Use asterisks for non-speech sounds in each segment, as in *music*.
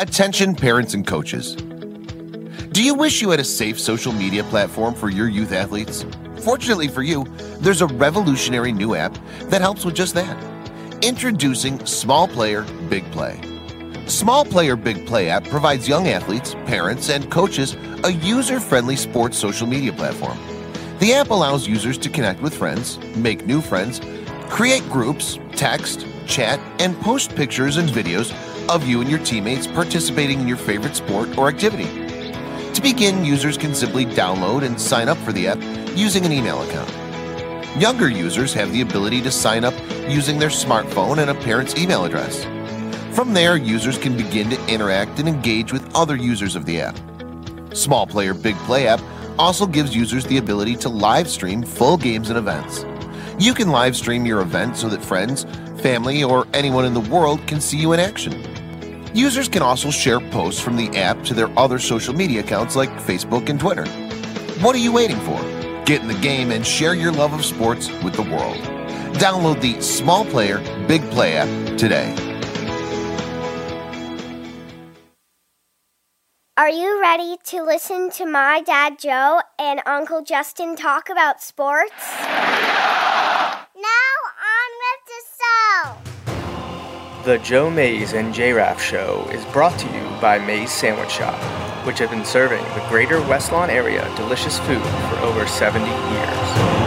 Attention parents and coaches. Do you wish you had a safe social media platform for your youth athletes? Fortunately for you, there's a revolutionary new app that helps with just that. Introducing Small Player Big Play. Small Player Big Play app provides young athletes, parents, and coaches a user friendly sports social media platform. The app allows users to connect with friends, make new friends, create groups, text, chat, and post pictures and videos of you and your teammates participating in your favorite sport or activity. To begin, users can simply download and sign up for the app using an email account. Younger users have the ability to sign up using their smartphone and a parent's email address. From there, users can begin to interact and engage with other users of the app. Small Player Big Play app also gives users the ability to live stream full games and events. You can live stream your event so that friends, family, or anyone in the world can see you in action. Users can also share posts from the app to their other social media accounts like Facebook and Twitter. What are you waiting for? Get in the game and share your love of sports with the world. Download the Small Player Big Play app today. Are you ready to listen to my dad Joe and Uncle Justin talk about sports? *laughs* Now on with the show. The Joe Mays and J Raff Show is brought to you by Mays Sandwich Shop, which have been serving the greater West Lawn area delicious food for over 70 years.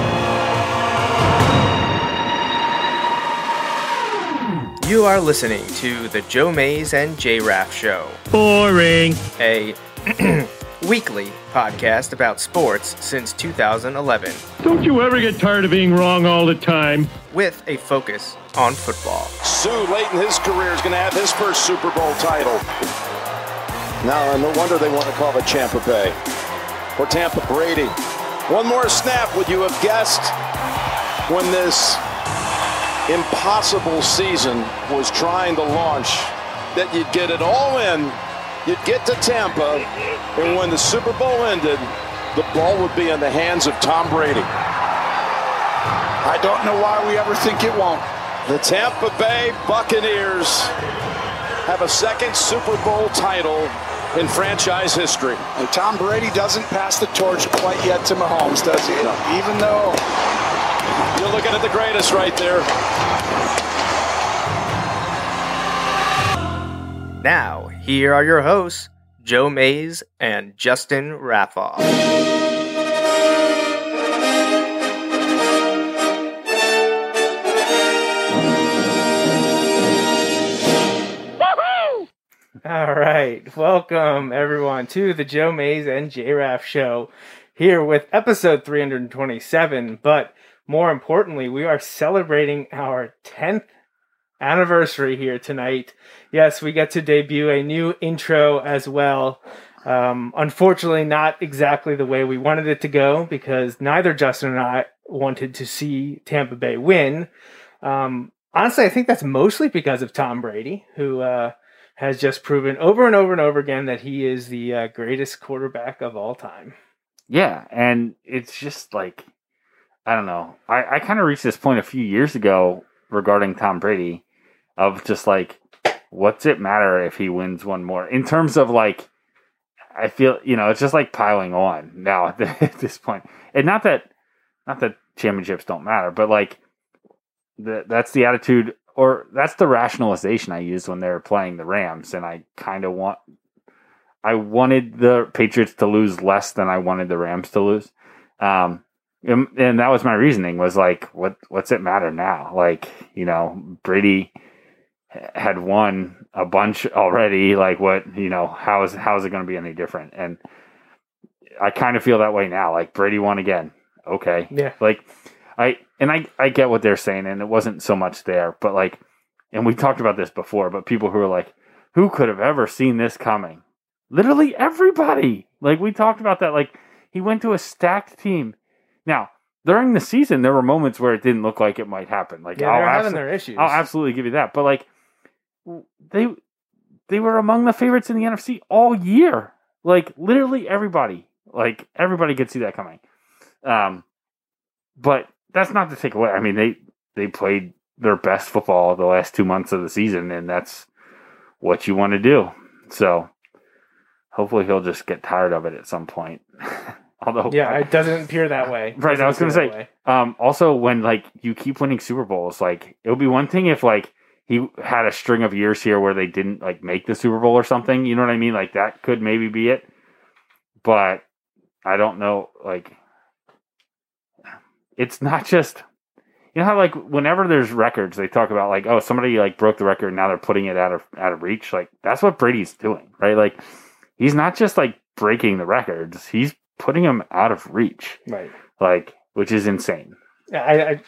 You are listening to the Joe Mays and J Raff Show, Boring. a *clears throat* weekly podcast about sports since 2011, Don't you ever get tired of being wrong all the time? with a focus on football. Sue, late in his career, is going to have his first Super Bowl title. Now, no wonder they want to call it Tampa Bay or Tampa Brady. One more snap, would you have guessed when this impossible season was trying to launch that you'd get it all in, you'd get to Tampa, and when the Super Bowl ended, the ball would be in the hands of Tom Brady. I don't know why we ever think it won't. The Tampa Bay Buccaneers have a second Super Bowl title in franchise history. And Tom Brady doesn't pass the torch quite yet to Mahomes, does he? Even though You're looking at the greatest right there. Now, here are your hosts, Joe Mays and Justin Raffoff. All right, welcome everyone to the Joe Mays and J Raff show. Here with episode 327, but more importantly, we are celebrating our 10th anniversary here tonight. Yes, we get to debut a new intro as well. Um, unfortunately, not exactly the way we wanted it to go because neither Justin and I wanted to see Tampa Bay win. Um, honestly, I think that's mostly because of Tom Brady, who uh, has just proven over and over and over again that he is the uh, greatest quarterback of all time. Yeah, and it's just like I don't know. I, I kind of reached this point a few years ago regarding Tom Brady of just like what's it matter if he wins one more in terms of like I feel you know it's just like piling on now at, *laughs* this point and not that not that championships don't matter but like the, that's the attitude or that's the rationalization I used when they were playing the Rams and I kind of want I wanted the Patriots to lose less than I wanted the Rams to lose. Um, and, and that was my reasoning was like, what, what's it matter now? Like, you know, Brady had won a bunch already. Like what, you know, how is, how is it going to be any different? And I kind of feel that way now. Like Brady won again. Okay. Yeah. Like I, and I, I get what they're saying and it wasn't so much there, but like, and we talked about this before, but people who are like, who could have ever seen this coming? Literally everybody. Like we talked about that. Like he went to a stacked team. Now during the season, there were moments where it didn't look like it might happen. Like Yeah, I'll abso- their issues. I'll absolutely give you that. But like they they were among the favorites in the NFC all year. Like literally everybody. Like everybody could see that coming. Um but that's not to take away. I mean they they played their best football the last two months of the season and that's what you want to do. So hopefully he'll just get tired of it at some point. *laughs* Although Yeah, it doesn't appear that way. *laughs* Right, I was gonna say. Um, also, when like you keep winning Super Bowls, like it would be one thing if like he had a string of years here where they didn't like make the Super Bowl or something. You know what I mean? Like that could maybe be it. But I don't know. Like it's not just you know how like whenever there's records, they talk about like oh somebody like broke the record and now they're putting it out of out of reach. Like that's what Brady's doing, right? Like he's not just like breaking the records; he's putting them out of reach Right. like which is insane. Yeah, I, I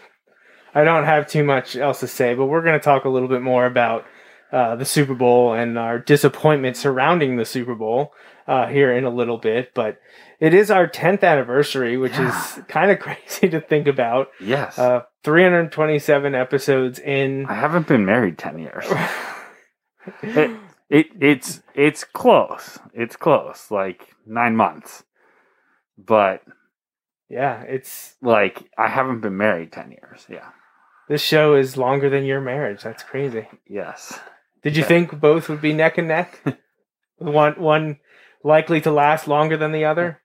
I don't have too much else to say, but we're going to talk a little bit more about uh, the Super Bowl and our disappointment surrounding the Super Bowl uh, here in a little bit. But it is our 10th anniversary, which is kind of *laughs* crazy to think about. Yes, Uh, 327 episodes in. I haven't been married ten years. *laughs* it, it it's it's close. It's close, like nine months. But yeah, it's like I haven't been married ten years. Yeah. This show is longer than your marriage. That's crazy. Yes. Did you think both would be neck and neck? *laughs* one one likely to last longer than the other?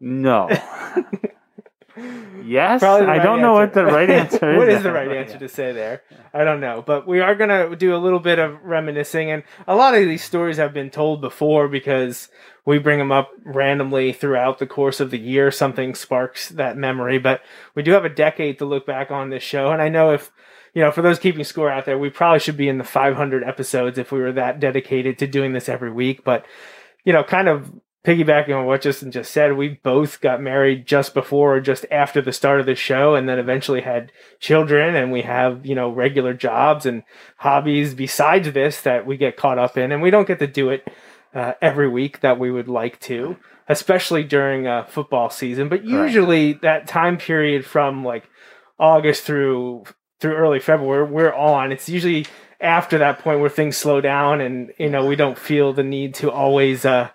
No. *laughs* yes. Probably the I don't know what the right answer is. *laughs* what is the *laughs* right answer to say there? I don't know, but we are gonna do a little bit of reminiscing, and a lot of these stories have been told before because we bring them up randomly throughout the course of the year. Something sparks that memory, but we do have a decade to look back on this show, and I know if you know, for those keeping score out there, we probably should be in the 500 episodes if we were that dedicated to doing this every week. But you know, kind of piggybacking on what Justin just said, we both got married just before or just after the start of the show, and then eventually had children, and we have you know regular jobs and hobbies besides this that we get caught up in, and we don't get to do it uh, every week that we would like to, especially during uh, football season. But usually that time period from like August through through early February, we're on. It's usually after that point where things slow down, and you know we don't feel the need to always uh,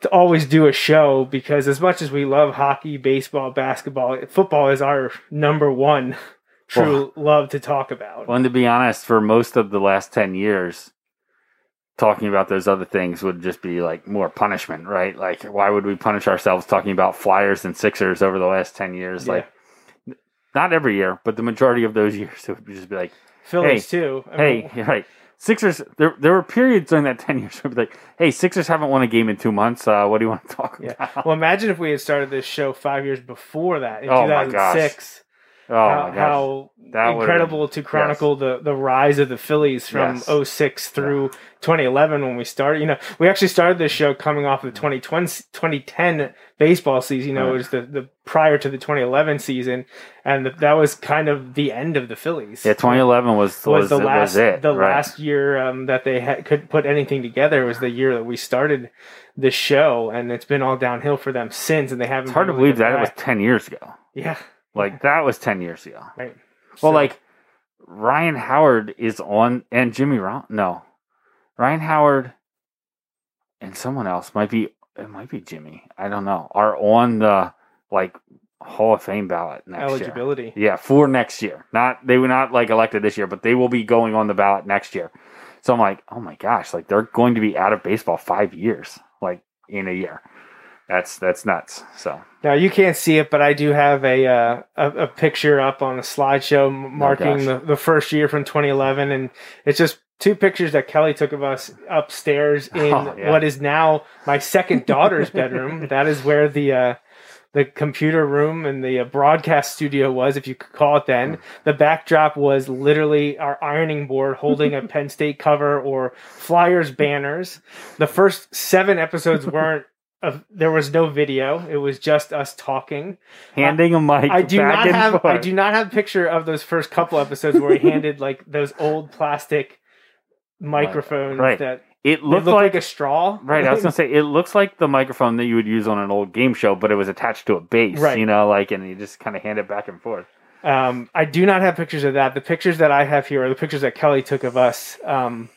to always do a show because as much as we love hockey, baseball, basketball, football is our number one *laughs* true love to talk about. Well, and to be honest, for most of the last 10 years, talking about those other things would just be like more punishment, right? Like, why would we punish ourselves talking about Flyers and Sixers over the last 10 years? Yeah. Like, not every year, but the majority of those *laughs* years, it would just be like, Phillies too. I hey, mean, *laughs* right. Sixers, there, there were periods during that *laughs* 10 years where it'd be like, hey, Sixers haven't won a game in two months. Uh, what do you want to talk Yeah. about? Well, imagine if we had started this show five years before that in Oh 2006. Oh, how, how incredible to chronicle the, the rise of the Phillies from Yes. 06 through 2011 when we started. You know, we actually started this show coming off the 2020, 2010 baseball season. You know, it was the, the prior to the 2011 season, and the, that was kind of the end of the Phillies. Yeah, 2011 was, was, was the last was it. the right. last year um, that they had, could put anything together was the year that we started the show, and it's been all downhill for them since, and they haven't. It's hard to believe that it was 10 years ago. yeah, Like, that was 10 years ago. right. Well, So- like Ryan Howard is on, and Jimmy Ron. No, Ryan Howard and someone else might be. It might be Jimmy. I don't know. Are on the like Hall of Fame ballot next year. eligibility. year. Yeah, for next year. Not they were not like elected this year, but they will be going on the ballot next year. So I'm like, oh my gosh, like they're going to be out of baseball five years, like in a year. That's that's nuts. So Now you can't see it, but I do have a uh, a, a picture up on a slideshow marking gosh. the, the first year from 2011, and it's just two pictures that Kelly took of us upstairs *laughs* in Oh, yeah. what is now my second daughter's *laughs* bedroom. That is where the uh, the computer room and the uh, broadcast studio was, if you could call it then. The backdrop was literally our ironing board holding a *laughs* Penn State cover or Flyers banners. The first seven episodes weren't. Of, there was no video. It was just us talking. handing a mic. I do not have. I do not have a picture of those first couple episodes where he handed *laughs* like those old plastic microphones Right. that It they looked like like a straw. Right, I was gonna *laughs* say it looks like the microphone that you would use on an old game show, but it was attached to a base, Right. you know, like, and you just kind of hand it back and forth. Um, I do not have pictures of that. The pictures that I have here are the pictures that Kelly took of us. Um,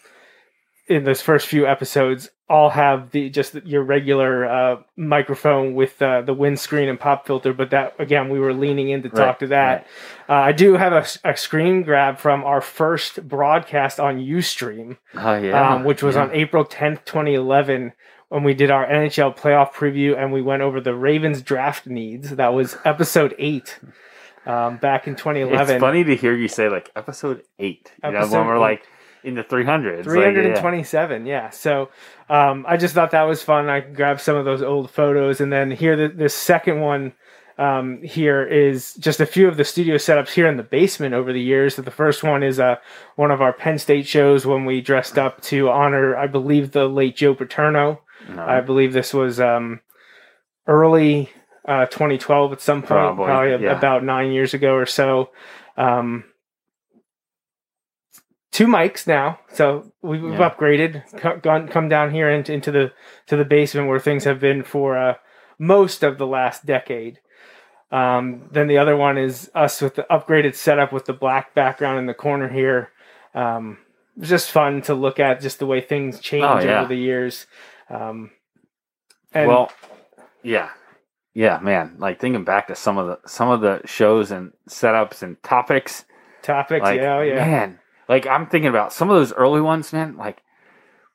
in those first few episodes all have the just your regular uh, microphone with uh, the windscreen and pop filter. But that again, we were leaning in to talk Right, to that. Uh, I do have a, a screen grab from our first broadcast on UStream, Oh yeah, um, which was yeah. on April tenth, twenty eleven. When we did our NHL playoff preview and we went over the Ravens draft needs, that was episode eight um, back in 2011. It's funny to hear you say like episode eight. You know, when we're eight. like in the three hundreds. 327 yeah so um, i just thought that was fun i grabbed some of those old photos and then here the, the second one um, here is just a few of the studio setups here in the basement over the years. So the first one is uh, one of our Penn State shows when we dressed up to honor, I believe, the late Joe Paterno. I believe this was um, early uh, 2012 at some point, Probably, probably, yeah. about nine years ago or so. Um, two mics now, so we've, Yeah. upgraded. Gone, come down here into, into the to the basement where things have been for uh, most of the last decade. Um, then the other one is us with the upgraded setup with the black background in the corner here. Um, it's just fun to look at just the way things change Oh, yeah. over the years. Um, and well, yeah, yeah, man. Like thinking back to some of the some of the shows and setups and topics. topics, Like, yeah, oh, yeah. man, like I'm thinking about some of those early ones, man. Like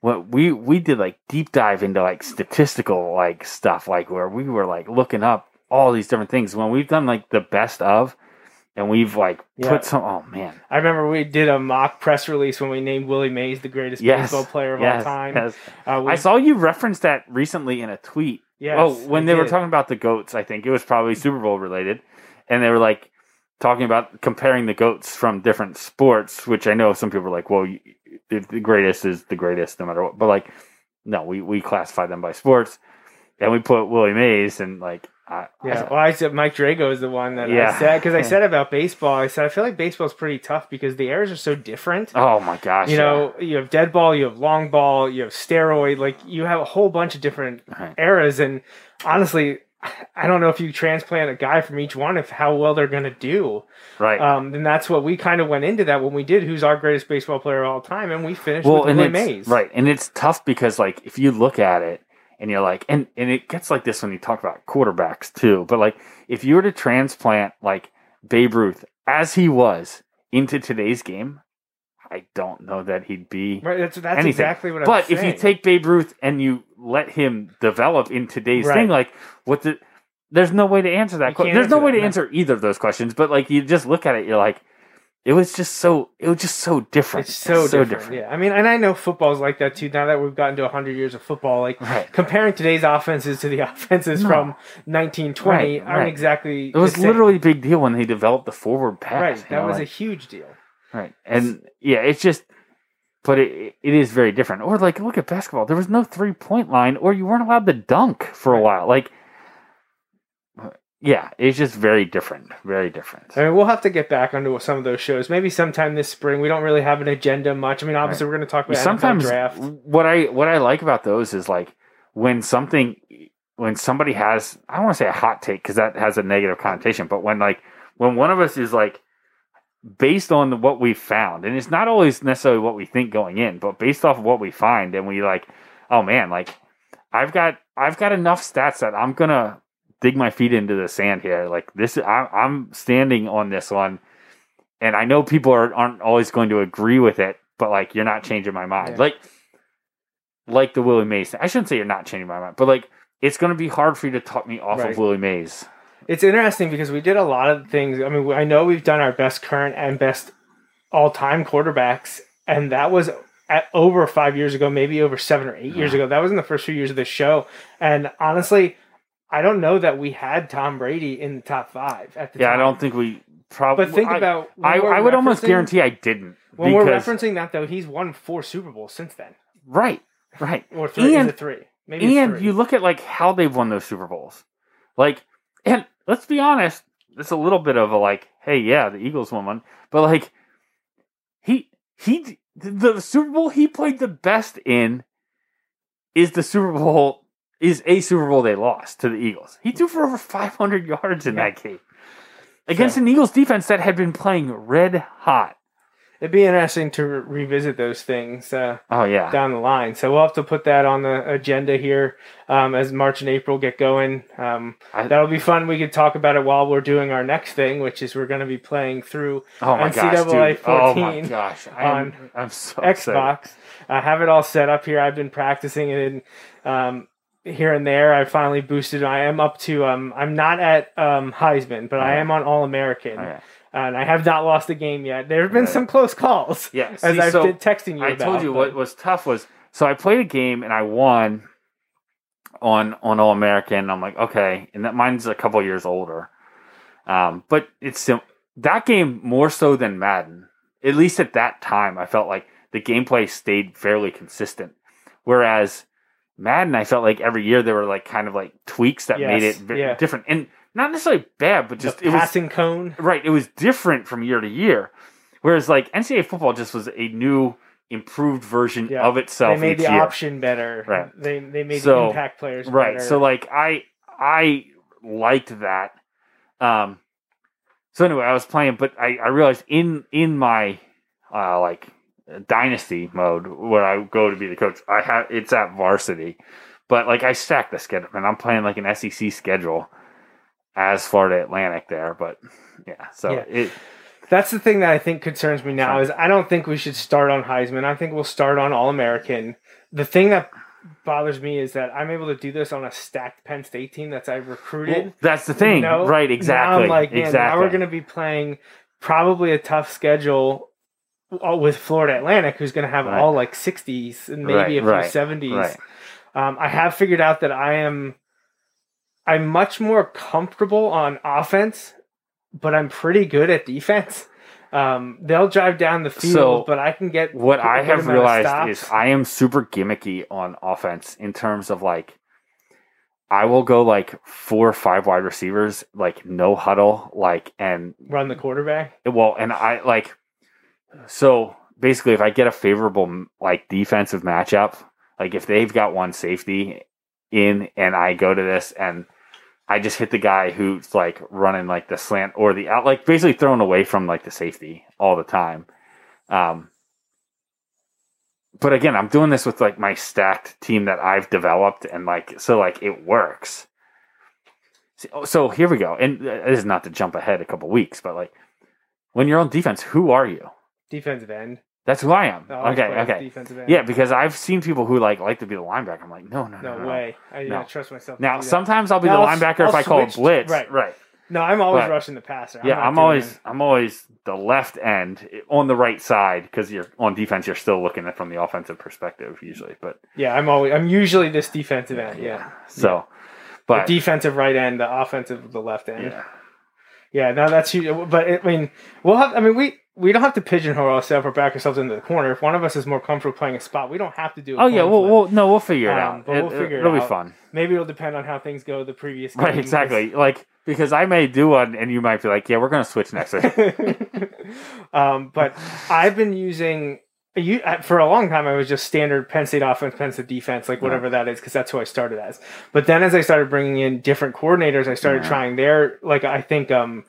what we we did like deep dive into like statistical like stuff, like where we were like looking up all these different things. When we've done like the best of, and we've like Yeah. put some. Oh man, I remember we did a mock press release when we named Willie Mays the greatest yes, baseball player of yes, all time. yes. Uh, we, I saw you reference that recently in a tweet. yes, oh, when I they were talking about the goats, I think it was probably Super Bowl related, and they were like talking about comparing the goats from different sports. Which I know some people are like, "Well, you, the, greatest is the greatest, no matter what." But like, no, we we classify them by sports, and we put Willie Mays and like, I, I Yeah, said, well, I said Mike Drago is the one that Yeah. I said because *laughs* I said about baseball. I said I feel like baseball's pretty tough because the eras are so different. oh my gosh, you know, you have dead ball, you have long ball, you have steroid. Like you have a whole bunch of different Right. eras, and honestly, I don't know if you transplant a guy from each one, if how well they're going to do. right? Um, and that's what we kind of went into that when we did. Who's our greatest baseball player of all time? And we finished well, with Willie Mays. right, and it's tough because like if you look at it and you're like, and and it gets like this when you talk about quarterbacks too. But like if you were to transplant like Babe Ruth as he was into today's game, I don't know that he'd be. Right, that's that's anything. exactly what I'm But saying. if you take Babe Ruth and you let him develop in today's Right. thing, like what the there's no way to answer that question. There's no way to no. answer either of those questions. But like you just look at it, you're like, it was just so it was just so different. It's so, different. Yeah, I mean, and I know football's like that too. Now that we've gotten to hundred years of football, like Right. comparing today's offenses to the *laughs* offenses No. from 1920 Right, aren't right. exactly. It was literally a big deal when they developed the forward pass. right. That know, was a huge deal. Right, and yeah, it's just, but it it is very different. Or like, look at basketball. There was no three point line, or you weren't allowed to dunk for a while. Like, yeah, it's just very different. Very different. I mean, we'll have to get back onto some of those shows. Maybe sometime this spring. We don't really have an agenda much. I mean, obviously, we're going to talk about Sometimes NFL draft. what I what I like about those is like when something when somebody has I don't want to say a hot take because that has a negative connotation, but when like when one of us is like based on what we found, and it's not always necessarily what we think going in, but based off of what we find, and we like, oh man, like I've got I've got enough stats that I'm gonna dig my feet into the sand here. Like this, I, I'm standing on this one, and I know people are, aren't always going to agree with it, but like you're not changing my mind. Yeah. Like like the Willie Mays. I shouldn't say you're not changing my mind, but like it's going to be hard for you to talk me off Right. of Willie Mays. It's interesting because we did a lot of things. I mean, I know we've done our best current and best all time quarterbacks, and that was at over five years ago, maybe over seven or eight years ago. That was in the first few years of the show. And honestly, I don't know that we had Tom Brady in the top five at the Yeah, I don't think we probably. But think I, about I, I would almost guarantee I didn't. when we're referencing that though, he's won four Super Bowls since then, right, right. or three. And- three? Maybe and three. you look at like how they've won those Super Bowls, like, and let's be honest, it's a little bit of a like, hey, yeah, the Eagles won one, but like, he he the, Super Bowl he played the best in is the Super Bowl is a Super Bowl they lost to the Eagles. He threw for over 500 yards in Yeah. that game against So- an Eagles defense that had been playing red hot. It'd be interesting to re- revisit those things uh, Oh yeah. down the line. So we'll have to put that on the agenda here um, as March and April get going. Um, I- that'll be fun. We could talk about it while we're doing our next thing, which is we're going to be playing through Oh my gosh, NCAA. Oh my 14 gosh. *laughs* on I'm, I'm so. Xbox. I have it all set up here. I've been practicing it in, um, here and there. I finally boosted. I am up to. Um, I'm not at um, Heisman, but I am on All American, Okay. And I have not lost a game yet. There have been Right. some close calls. Yeah, *laughs* as see, I've so been texting you I about. told you but- what was tough was so I played a game and I won on on All American. I'm like, okay, and that mine's a couple years older. Um, but it's sim- that game more so than Madden. At least at that time, I felt like the gameplay stayed fairly consistent. Whereas Madden, I felt like every year there were like kind of like tweaks that made it Yes, yeah. different, and not necessarily bad, but just the it was passing cone. Right. It was different from year to year. Whereas like NCAA football just was a new, improved version Yeah. of itself. They made the year. option better. Right. They they made So- the impact players Right. better. So like I I liked that. Um so anyway, I was playing, but I, I realized in in my uh like dynasty mode where I go to be the coach, I have it's at varsity. But like I stacked the schedule and I'm playing like an SEC schedule as Florida Atlantic there, but yeah, so Yeah. it That's the thing that I think concerns me now is I don't think we should start on Heisman. I think we'll start on All American. The thing that bothers me is that I'm able to do this on a stacked Penn State team that's I've recruited. Well, that's the thing, You know? right? Now Exactly. I'm like, man, exactly. now we're going to be playing probably a tough schedule uh, with Florida Atlantic, who's going to have Right. all like 60s and maybe Right, a few right, 70s. right. Um, I have figured out that I am I'm much more comfortable on offense, but I'm pretty good at defense. Um, they'll drive down the field, So, but I can get what I have realized is I am super gimmicky on offense in terms of like I will go like four or five wide receivers, like no huddle, like and run the quarterback. well, and I like so basically if I get a favorable like defensive matchup, like if they've got one safety in and I go to this and I just hit the guy who's like running like the slant or the out, like basically thrown away from like the safety all the time. Um, but again, I'm doing this with like my stacked team that I've developed, and like so, like it works. So, so here we go, and uh, this is not to jump ahead a couple weeks, but like when you're on defense, who are you? Defensive end. That's who I am. I okay, okay, yeah, because I've seen people who like like to be the linebacker. I'm like, no, no, No, no, no. way. I No. not trust myself. Now, sometimes I'll be Now, the I'll- linebacker if I'll I call switch- a blitz. right. right. no, I'm always but- rushing the passer. Yeah, I'm always. I'm always the left end on the right side because you're on defense. You're still looking at it from the offensive perspective usually, but Yeah, I'm always. I'm usually this defensive end. Yeah, So, the but defensive right end, the offensive the left end. yeah, Yeah, no, that's huge. But I mean, we'll have. I mean, we we don't have to pigeonhole ourselves or back ourselves into the corner. If one of us is more comfortable playing a spot, we don't have to do. A oh yeah, we'll, we'll no, we'll figure it Um, out. but we'll It- figure it it'll be fun, Maybe it'll depend on how things go the previous game. right? Exactly. Like because I may do one, and you might be like, yeah, we're gonna switch next week. *laughs* um, but I've been using you uh, for a long time. I was just standard Penn State offense, Penn State defense, like whatever that is, because that's who I started as. But then as I started bringing in different coordinators, I started Yeah. trying their like I think um.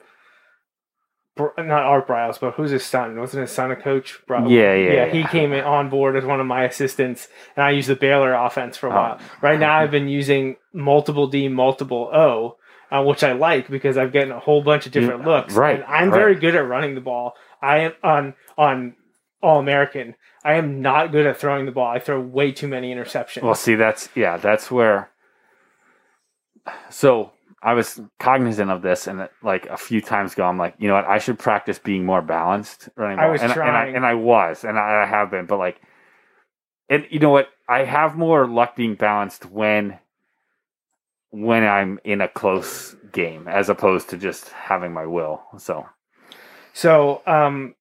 Not Art Briles, but who's his son? Wasn't his son a coach? Bro- Yeah, yeah, yeah. He yeah. came on board as one of my assistants, and I used the Baylor offense for a Oh. while. Right now, I've been using multiple D, multiple O, uh, which I like because I've gotten a whole bunch of different looks. right, and I'm right. very good at running the ball. I am on on All American. I am not good at throwing the ball. I throw way too many interceptions. Well, see, that's yeah, that's where. So I was cognizant of this, and like a few times ago, I'm like, you know what, I should practice being more balanced running. I was and, and I trying. and I was, and I, I have been, but like, and you know what, I have more luck being balanced when when I'm in a close game, as opposed to just having my will. So So, um,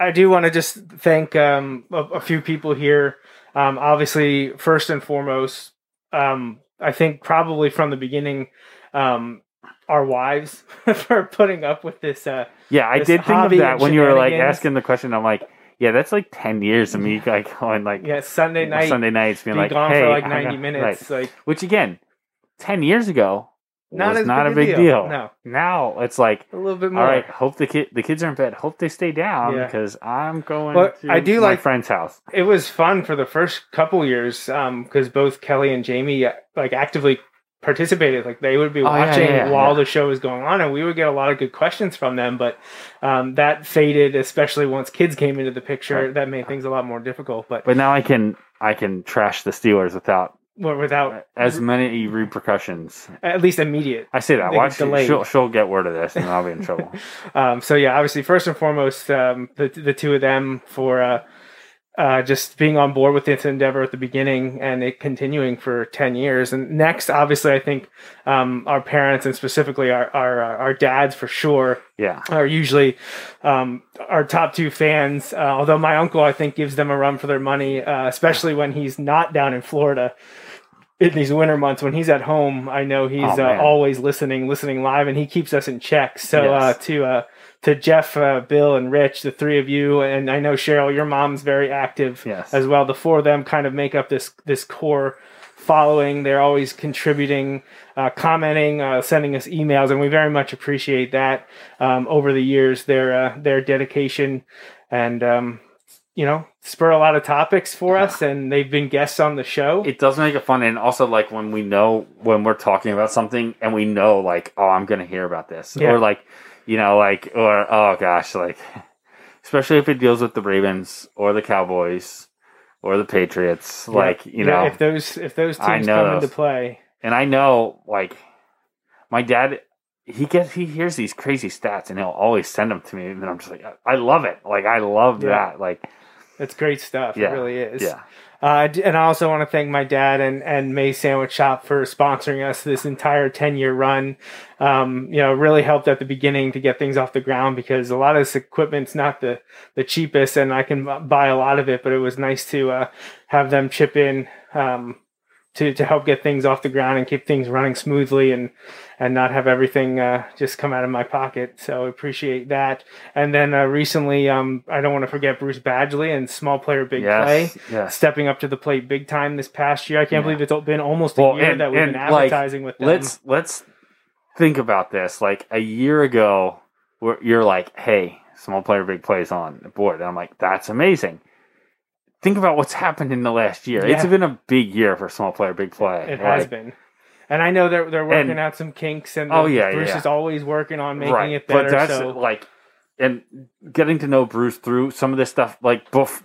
I do want to just thank um, a, a few people here. Um, obviously, first and foremost, um, I think probably from the beginning, um, our wives *laughs* for putting up with this. Uh, yeah, I This did think of that when you were like asking the question. I'm like, yeah, that's like ten years of me like *laughs* going like yeah, Sunday night, Sunday nights being be like, gone hey, for like ninety got- minutes. right. Like, Which again, ten years ago, Not was as not big a big deal. deal. No. Now it's like, a little bit more. All right. hope the kid the kids are in bed. Hope they stay down Yeah. because I'm going But to I do my like- friend's house. it was fun for the first couple years because both Kelly and Jamie uh, like actively participated. Like they would be Oh, watching yeah, yeah, while the show was going on, and we would get a lot of good questions from them. But um, that faded, especially once kids came into the picture. Right. That made things a lot more difficult. But But now I can I can trash the Steelers without w- without as many repercussions. at least immediate. I say that. Watch delayed. she'll she'll get word of this and I'll be in trouble. *laughs* Um, so yeah, obviously, first and foremost, um, the the two of them for uh, uh, just being on board with this endeavor at the beginning and it continuing for ten years. And next, obviously, I think um, our parents and specifically our our our dads for sure Yeah. are usually um, our top two fans. Uh, although my uncle, I think, gives them a run for their money, uh, especially when he's not down in Florida in these winter months. When he's at home, I know he's Oh, uh, always listening, listening live, and he keeps us in check. So uh, to uh, to Jeff, uh, Bill, and Rich, the three of you, and I know Cheryl, your mom's very active Yes. as well. The four of them kind of make up this this core following. They're always contributing, uh, commenting, uh, sending us emails, and we very much appreciate that. Um, over the years, their uh, their dedication and um, you know spur a lot of topics for us, and they've been guests on the show. It does make it fun and also like when we know when we're talking about something and we know like, oh I'm gonna hear about this. Yeah. Or like you know, like or oh gosh, like *laughs* especially if it deals with the Ravens or the Cowboys or the Patriots. Like, you Yeah, know if those if those teams come into those. play, and I know like my dad he gets he hears these crazy stats and he'll always send them to me and I'm just like I love it. Like I love Yeah. that. Like it's great stuff. Yeah, It really is. yeah. Uh, and I also want to thank my dad and, and Mays Sandwich Shop for sponsoring us this entire 10 year run. Um, you know, really helped at the beginning to get things off the ground because a lot of this equipment's not the, the cheapest and I can buy a lot of it, but it was nice to, uh, have them chip in, um, to, to help get things off the ground and keep things running smoothly and, and not have everything, uh, just come out of my pocket. So I appreciate that. And then, uh, recently, um, I don't want to forget Bruce Badgley and small player, big Yes, play yes. stepping up to the plate big time this past year. I can't Yeah. believe it's been almost a year and- that we've been and, like, advertising with them. let's let's think about this. Like a year ago, where you're like, "Hey, small player, big plays on the board," and I'm like, "That's amazing." Think about what's happened in the last year. It's been a big year for small player, big play. it has been. And I know they're they're working And- out some kinks, and Oh, yeah, Bruce yeah. is always working on making right, it better. but that's so like, and getting to know Bruce through some of this stuff, like bef-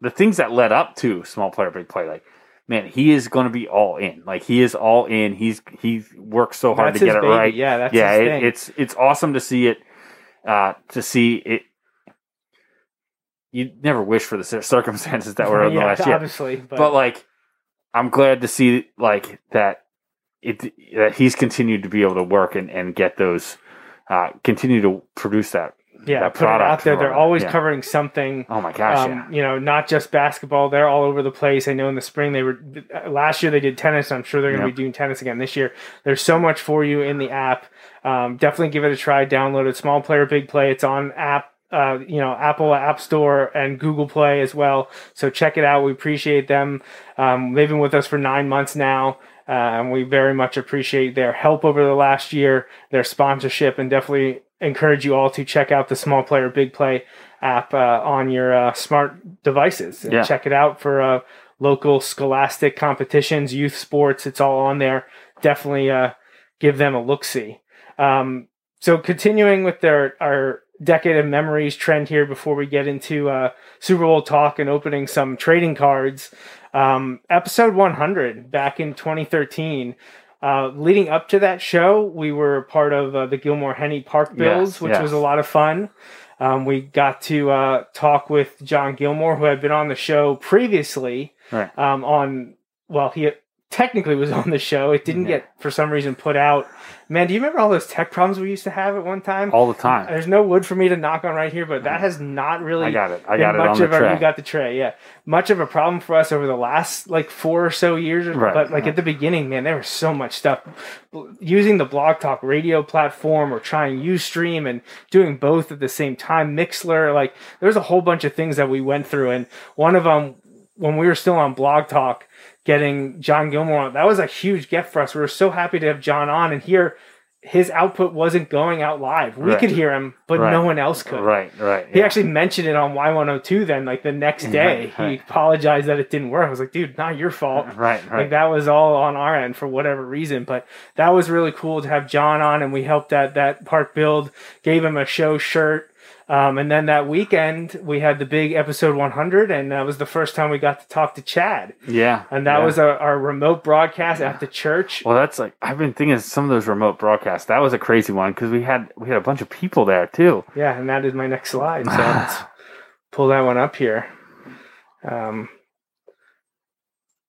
the things that led up to small player, big play, like. Man, he is going to be all in. Like he is all in. He's he works so hard that's to get it baby. right. Yeah, that's yeah, it, it's it's awesome to see it. Uh, to see it, you never wish for the circumstances that were in the last year, obviously, but, but, like, I'm glad to see like that. It that he's continued to be able to work and, and get those, uh, continue to produce that. yeah, that put it out there. for- They're always yeah. covering something. Oh my gosh! Um, yeah. You know, not just basketball. They're all over the place. I know in the spring they were. Last year they did tennis. I'm sure they're going to Yep. be doing tennis again this year. There's so much for you in the app. Um, definitely give it a try. Download it. Small player, big play. It's on app. Uh, you know, Apple App Store and Google Play as well. So check it out. We appreciate them. Um, they've been with us for nine months now. Uh, and we very much appreciate their help over the last year, their sponsorship, and definitely encourage you all to check out the Small Player Big Play app uh, on your uh, smart devices. And Yeah. Check it out for uh, local scholastic competitions, youth sports. It's all on there. Definitely uh, give them a look see. Um, so continuing with their our decade of memories trend here before we get into uh, Super Bowl talk and opening some trading cards. Um, episode 100 back in 2013. Uh, leading up to that show, we were part of uh, the Gilmore Henny Park Bills, Yes, which yes. was a lot of fun. Um, we got to uh, talk with John Gilmore, who had been on the show previously. Right. Um, on well, he technically was *laughs* on the show. It didn't Yeah. get for some reason put out. Man, do you remember all those tech problems we used to have at one time? All the time. There's no wood for me to knock on right here, but that mm. has not really. I got it. I got it much on the of a- tray. You got the tray, yeah. Much of a problem for us over the last like four or so years, Right, but like at the beginning, man, there was so much stuff. Using the Blog Talk radio platform or trying UStream and doing both at the same time, Mixlr, like there's a whole bunch of things that we went through, and one of them when we were still on Blog Talk, getting John Gilmore on. That was a huge gift for us. We were so happy to have John on and here his output wasn't going out live. We Right. could hear him, but Right. no one else could. Right, right. He actually mentioned it on Y102 then, like the next mm-hmm. day. Right. He apologized that it didn't work. I was like, dude, not your fault. Right, Like right. that was all on our end for whatever reason. But that was really cool to have John on and we helped that that park build, gave him a show shirt. Um, and then that weekend we had the big episode 100 and that was the first time we got to talk to Chad. yeah. And that yeah. was our, our remote broadcast at the church. Well, that's like I've been thinking of some of those remote broadcasts. That was a crazy one because we had we had a bunch of people there too. Yeah, and that is my next slide. So *laughs* let's pull that one up here. Um,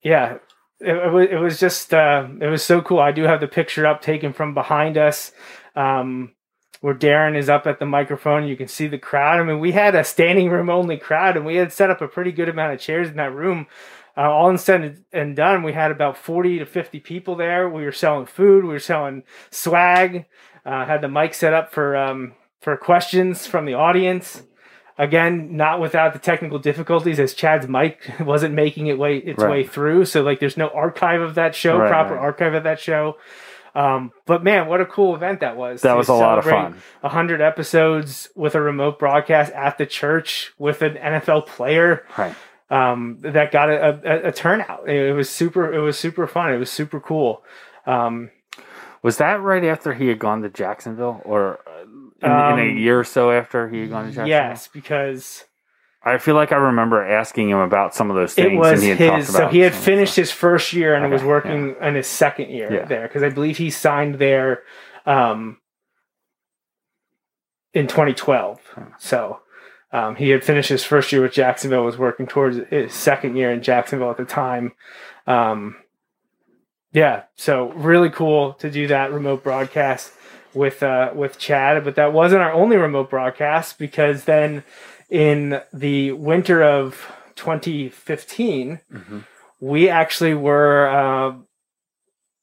yeah, it, it was it was just uh, it was so cool. I do have the picture up taken from behind us. Um, where Darren is up at the microphone, you can see the crowd. I mean, we had a standing room only crowd, and we had set up a pretty good amount of chairs in that room. Uh, all said and done, we had about forty to fifty people there. We were selling food, we were selling swag. Uh, had the mic set up for um, for questions from the audience. Again, not without the technical difficulties, as Chad's mic *laughs* wasn't making it way its Right. way through. So like, there's no archive of that show, Right, proper right. archive of that show. Um, but man, what a cool event that was! That was a lot of fun. 100 episodes with a remote broadcast at the church with an NFL player Right. um, that got a, a, a turnout. It was super. It was super fun. It was super cool. Um, Was that right after he had gone to Jacksonville, or uh, in, in Um, a year or so after he had gone to Jacksonville? yes, because I feel like I remember asking him about some of those things. it was and he his. So he had finished stuff. his first year and was Okay, working in his second year Yeah. there because I believe he signed there um, in 2012. So. Um, he had finished his first year with Jacksonville, was working towards his second year in Jacksonville at the time. Um, yeah, so really cool to do that remote broadcast with uh, with Chad. But that wasn't our only remote broadcast because then in the winter of 2015, Mhm. we actually were uh,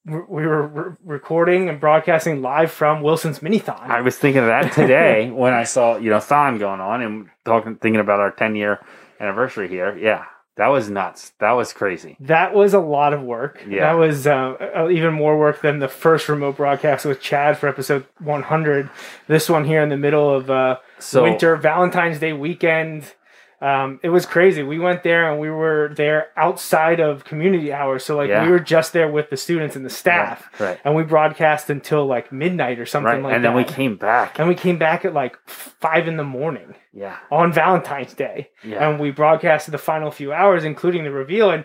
we were re- recording and broadcasting live from Wilson's Minithon. I was thinking of that today *laughs* when I saw you know Thon going on and talking, thinking about our 10 year anniversary here. Yeah, that was nuts. That was crazy. That was a lot of work. Yeah. That was uh, uh, even more work than the first remote broadcast with Chad for episode 100. This one here in the middle of uh, So winter, Valentine's Day weekend. Um, it was crazy. We went there and we were there outside of community hours. So, like, Yeah. we were just there with the students and the staff. Right, right. And we broadcast until like midnight or something right, like that. and that. then we came back. and we came back at like five in the morning Yeah, on Valentine's Day yeah, and we broadcasted the final few hours, including the reveal. And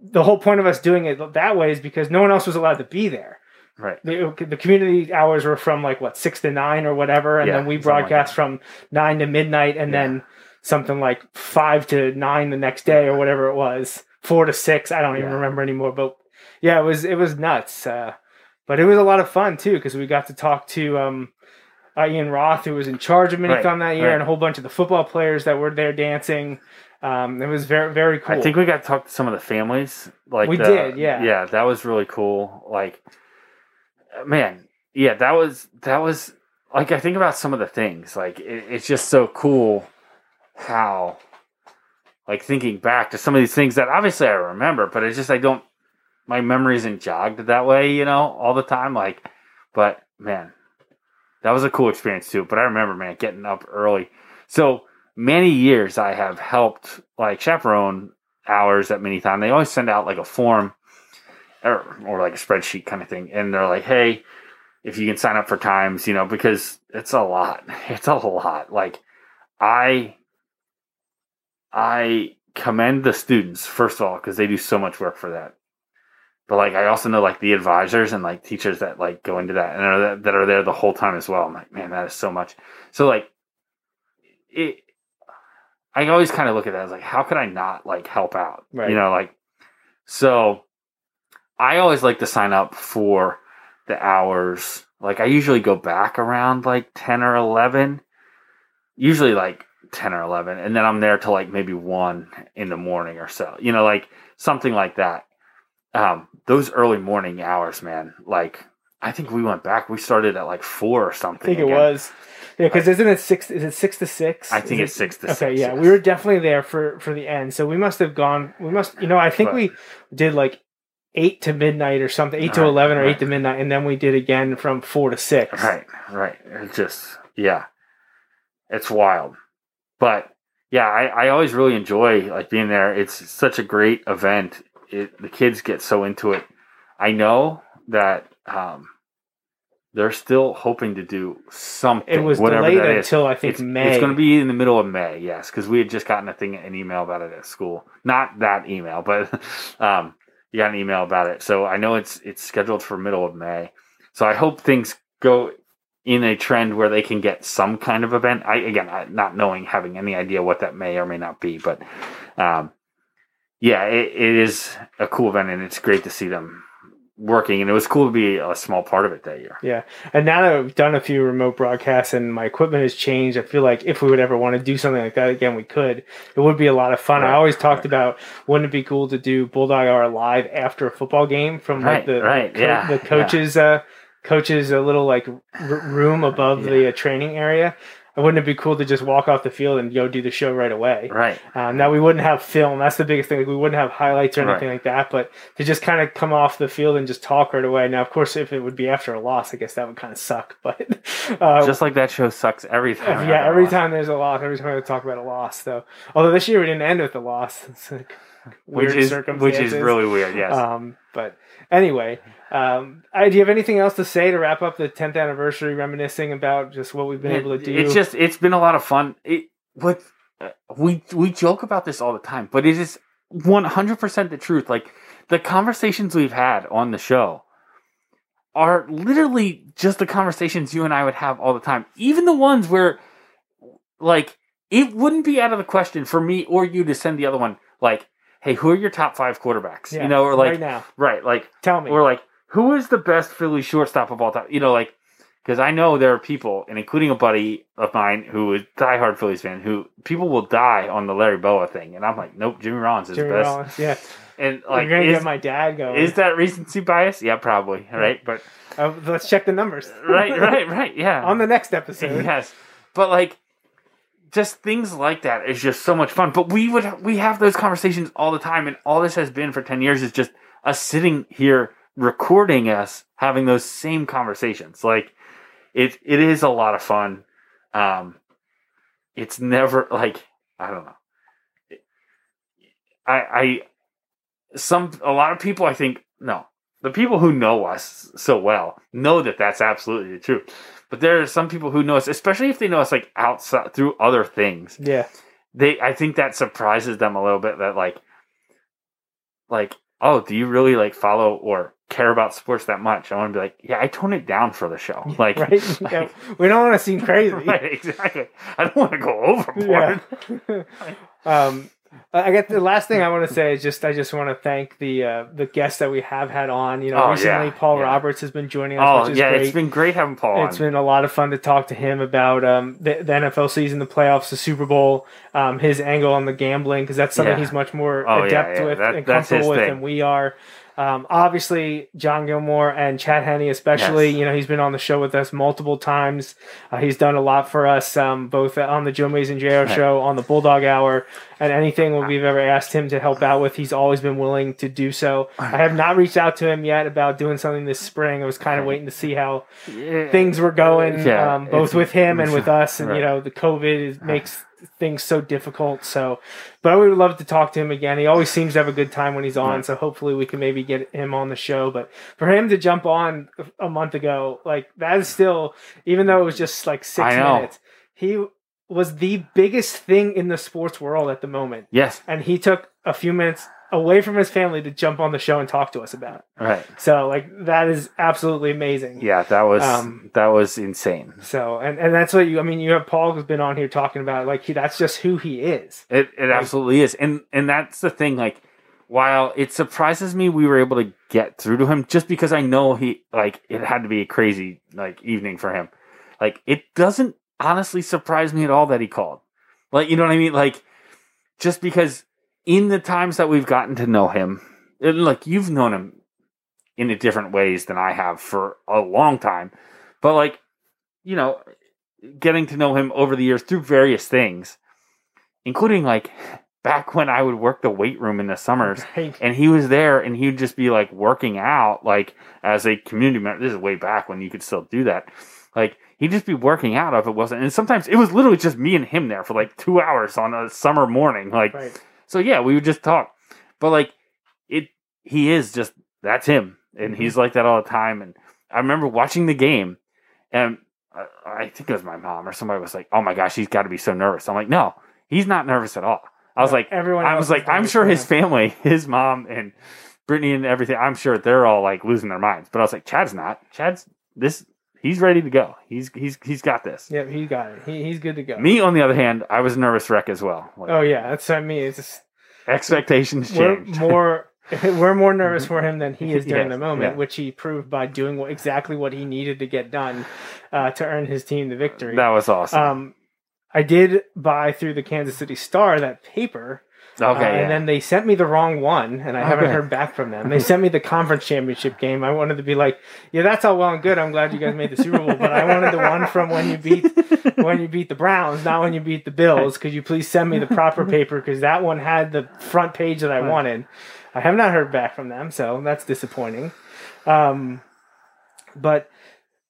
the whole point of us doing it that way is because no one else was allowed to be there. right. The, the community hours were from like what six to nine or whatever, and Yeah, then we something like broadcast from nine to midnight, and Yeah. then something like five to nine the next day or whatever it was, four to six. I don't even Yeah. remember anymore, but yeah, it was it was nuts. Uh, but it was a lot of fun too because we got to talk to um, uh, Ian Roth, who was in charge of Minithon Right, that year, right. and a whole bunch of the football players that were there dancing. Um, it was very very cool. I think we got to talk to some of the families. Like We the- did, yeah. yeah. That was really cool. Like, man, yeah, that was that was like I think about some of the things. Like, it, it's just so cool how, like, thinking back to some of these things that obviously I remember, but it's just I don't. My memory isn't jogged that way, you know, all the time. Like, but man, that was a cool experience too. But I remember, man, getting up early. So many years I have helped like chaperone hours at many Minithon. They always send out like a form or, or like a spreadsheet kind of thing. And they're like, hey, if you can sign up for times, you know, because it's a lot. *laughs* It's a lot. Like I I commend the students, first of all, because they do so much work for that. But like I also know like the advisors and like teachers that like go into that and are that are there the whole time as well. I'm like, man, that is so much. So like it I always kind of look at that as like, how could I not like help out? Right. You know, like so I always like to sign up for the hours. Like I usually go back around like ten or eleven. Usually like ten or eleven, and then I'm there till like maybe one in the morning or so. You know, like something like that. Um, those early morning hours, man. Like I think we went back. We started at like four or something I think it was. Yeah, because isn't it six? Is it six to six? I think Is it's it- six to Okay, six, yeah, yes. we were definitely there for for the end. So we must have gone. We must, you know, I think But- we did like eight to midnight or something, eight to Right, eleven or right. eight to midnight, and then we did again from four to six. Right, right. It just yeah, it's wild. But yeah, I, I always really enjoy like being there. It's such a great event. It, the kids get so into it. I know that um, they're still hoping to do something. It was whatever delayed until I think it's, May. It's going to be in the middle of May, yes, because we had just gotten a thing, an email about it at school. Not that email, but *laughs* um, you got an email about it. So I know it's it's scheduled for middle of May. So I hope things go in a trend where they can get some kind of event. I again, I, not knowing, having any idea what that may or may not be, but um, yeah, it, it is a cool event, and it's great to see them working. And it was cool to be a small part of it that year. Yeah, and now that we've done a few remote broadcasts and my equipment has changed, I feel like if we would ever want to do something like that again, we could. It would be a lot of fun. I always talked right. about wouldn't it be cool to do Bulldog Hour live after a football game from like Right, the right, co- yeah, the coaches uh, coaches a little like r- room *laughs* above the uh, training area. Wouldn't it be cool to just walk off the field and go do the show right away? Right. Um, now we wouldn't have film. That's the biggest thing. Like, we wouldn't have highlights or anything Right. like that. But to just kind of come off the field and just talk right away. Now, of course, if it would be after a loss, I guess that would kind of suck. *laughs* But uh, Just like that show sucks every time. yeah, every time there's a loss, every time we talk about a loss. though. although this year we didn't end with a loss, it's like which weird is which is really weird. Yes. Um, but anyway, um, I, do you have anything else to say to wrap up the 10th anniversary, reminiscing about just what we've been It- able to do? It's just it's been a lot of fun. It what uh, we we joke about this all the time, but it is one hundred percent the truth. Like the conversations we've had on the show are literally just the conversations you and I would have all the time. Even the ones where like it wouldn't be out of the question for me or you to send the other one like, hey, who are your top five quarterbacks? Yeah, you know, or like right now. right, like Tell me. or like who is the best Philly shortstop of all time? You know, like because I know there are people, and including a buddy of mine who is diehard Phillies fan, who people will die on the Larry Bowa thing, and I'm like, nope, Jimmy Rollins is Jimmy the best. Rollins, yeah. *laughs* And like, You're gonna is, get my dad going. is that recency bias? Yeah, probably. Right, but Uh, let's check the numbers. right, right, *laughs* right. Yeah, On the next episode. yes, but like. Just things like that is just so much fun. But we would we have those conversations all the time, and all this has been for ten years is just us sitting here recording us having those same conversations. Like it it is a lot of fun. Um, it's never like I don't know. I I some a lot of people I think no the people who know us so well know that that's absolutely the truth. But there are some people who know us, especially if they know us like outside through other things. Yeah. They I think that surprises them a little bit that like like oh do you really like follow or care about sports that much? I want to be like yeah I tone it down for the show *laughs* like Right? *laughs* like- Yeah. We don't want to seem *laughs* crazy. right exactly. I don't want to go overboard. Yeah. um, I guess the last thing I want to *laughs* say is just I just want to thank the uh, the guests that we have had on. You know, Oh, recently yeah, Paul yeah. Roberts has been joining us, Oh which is yeah, great. it's been great having Paul It's on. been a lot of fun to talk to him about um, the, the NFL season, the playoffs, the Super Bowl, um, his angle on the gambling because that's something Yeah. he's much more Oh, adept with that- and comfortable with thing. than we are. Um, obviously, John Gilmore and Chad Henne, especially, Yes. you know, he's been on the show with us multiple times. Uh, he's done a lot for us, um, both on the Joe Mason JR show, on the Bulldog Hour, and anything we've ever asked him to help out with, he's always been willing to do so. I have not reached out to him yet about doing something this spring. I was kind of waiting to see how Yeah. things were going, Yeah, um, both with him and with us. And you know, the COVID is, makes things so difficult. So, but I would love to talk to him again. He always seems to have a good time when he's on. Right. So hopefully we can maybe get him on the show. But for him to jump on a month ago, like that is still, even though it was just like six minutes, he was the biggest thing in the sports world at the moment. Yes, And he took a few minutes away from his family to jump on the show and talk to us about it. right. So like that is absolutely amazing. Yeah, that was Um, that was insane. So and, and that's what you I mean you have Paul who's been on here talking about like he that's just who he is. It it absolutely is, and and that's the thing. Like, while it surprises me, we were able to get through to him just because I know he like it had to be a crazy like evening for him. Like, it doesn't honestly surprise me at all that he called. Like, you know what I mean? Like, just because in the times that we've gotten to know him, and like you've known him in a different ways than I have for a long time, but like, you know, getting to know him over the years through various things, including like back when I would work the weight room in the summers, Right. and he was there, and he'd just be like working out, like as a community member. This is way back when you could still do that. Like he'd just be working out if it wasn't, and sometimes it was literally just me and him there for like two hours on a summer morning. Like, Right. So yeah, we would just talk, but like it, he is just that's him, and Mm-hmm. he's like that all the time. And I remember watching the game, and I, I think it was my mom or somebody was like, "Oh my gosh, he's got to be so nervous." I'm like, "No, he's not nervous at all." I was like, everyone I was like, I'm sure his family, *laughs* his mom and Brittany and everything, I'm sure they're all like losing their minds. But I was like, Chad's not. Chad's this. He's ready to go. He's he's he's got this. Yep, he got it. He, he's good to go. Me, on the other hand, I was a nervous wreck as well. Like, Oh yeah, that's what I mean. It's just expectations we're changed. *laughs* more *laughs* we're more nervous for him than he is during Yes, the moment, yeah. which he proved by doing what, exactly what he needed to get done uh, to earn his team the victory. that was awesome. Um, I did buy through the Kansas City Star that paper, okay, uh, yeah. and then they sent me the wrong one, and I haven't heard back from them. They sent me the conference championship game. I wanted to be like, yeah, that's all well and good. I'm glad you guys made the Super Bowl, but I wanted the one from when you beat *laughs* when you beat the Browns, not when you beat the Bills. Could you please send me the proper *laughs* paper because that one had the front page that I wanted. I have not heard back from them, so that's disappointing. Um, but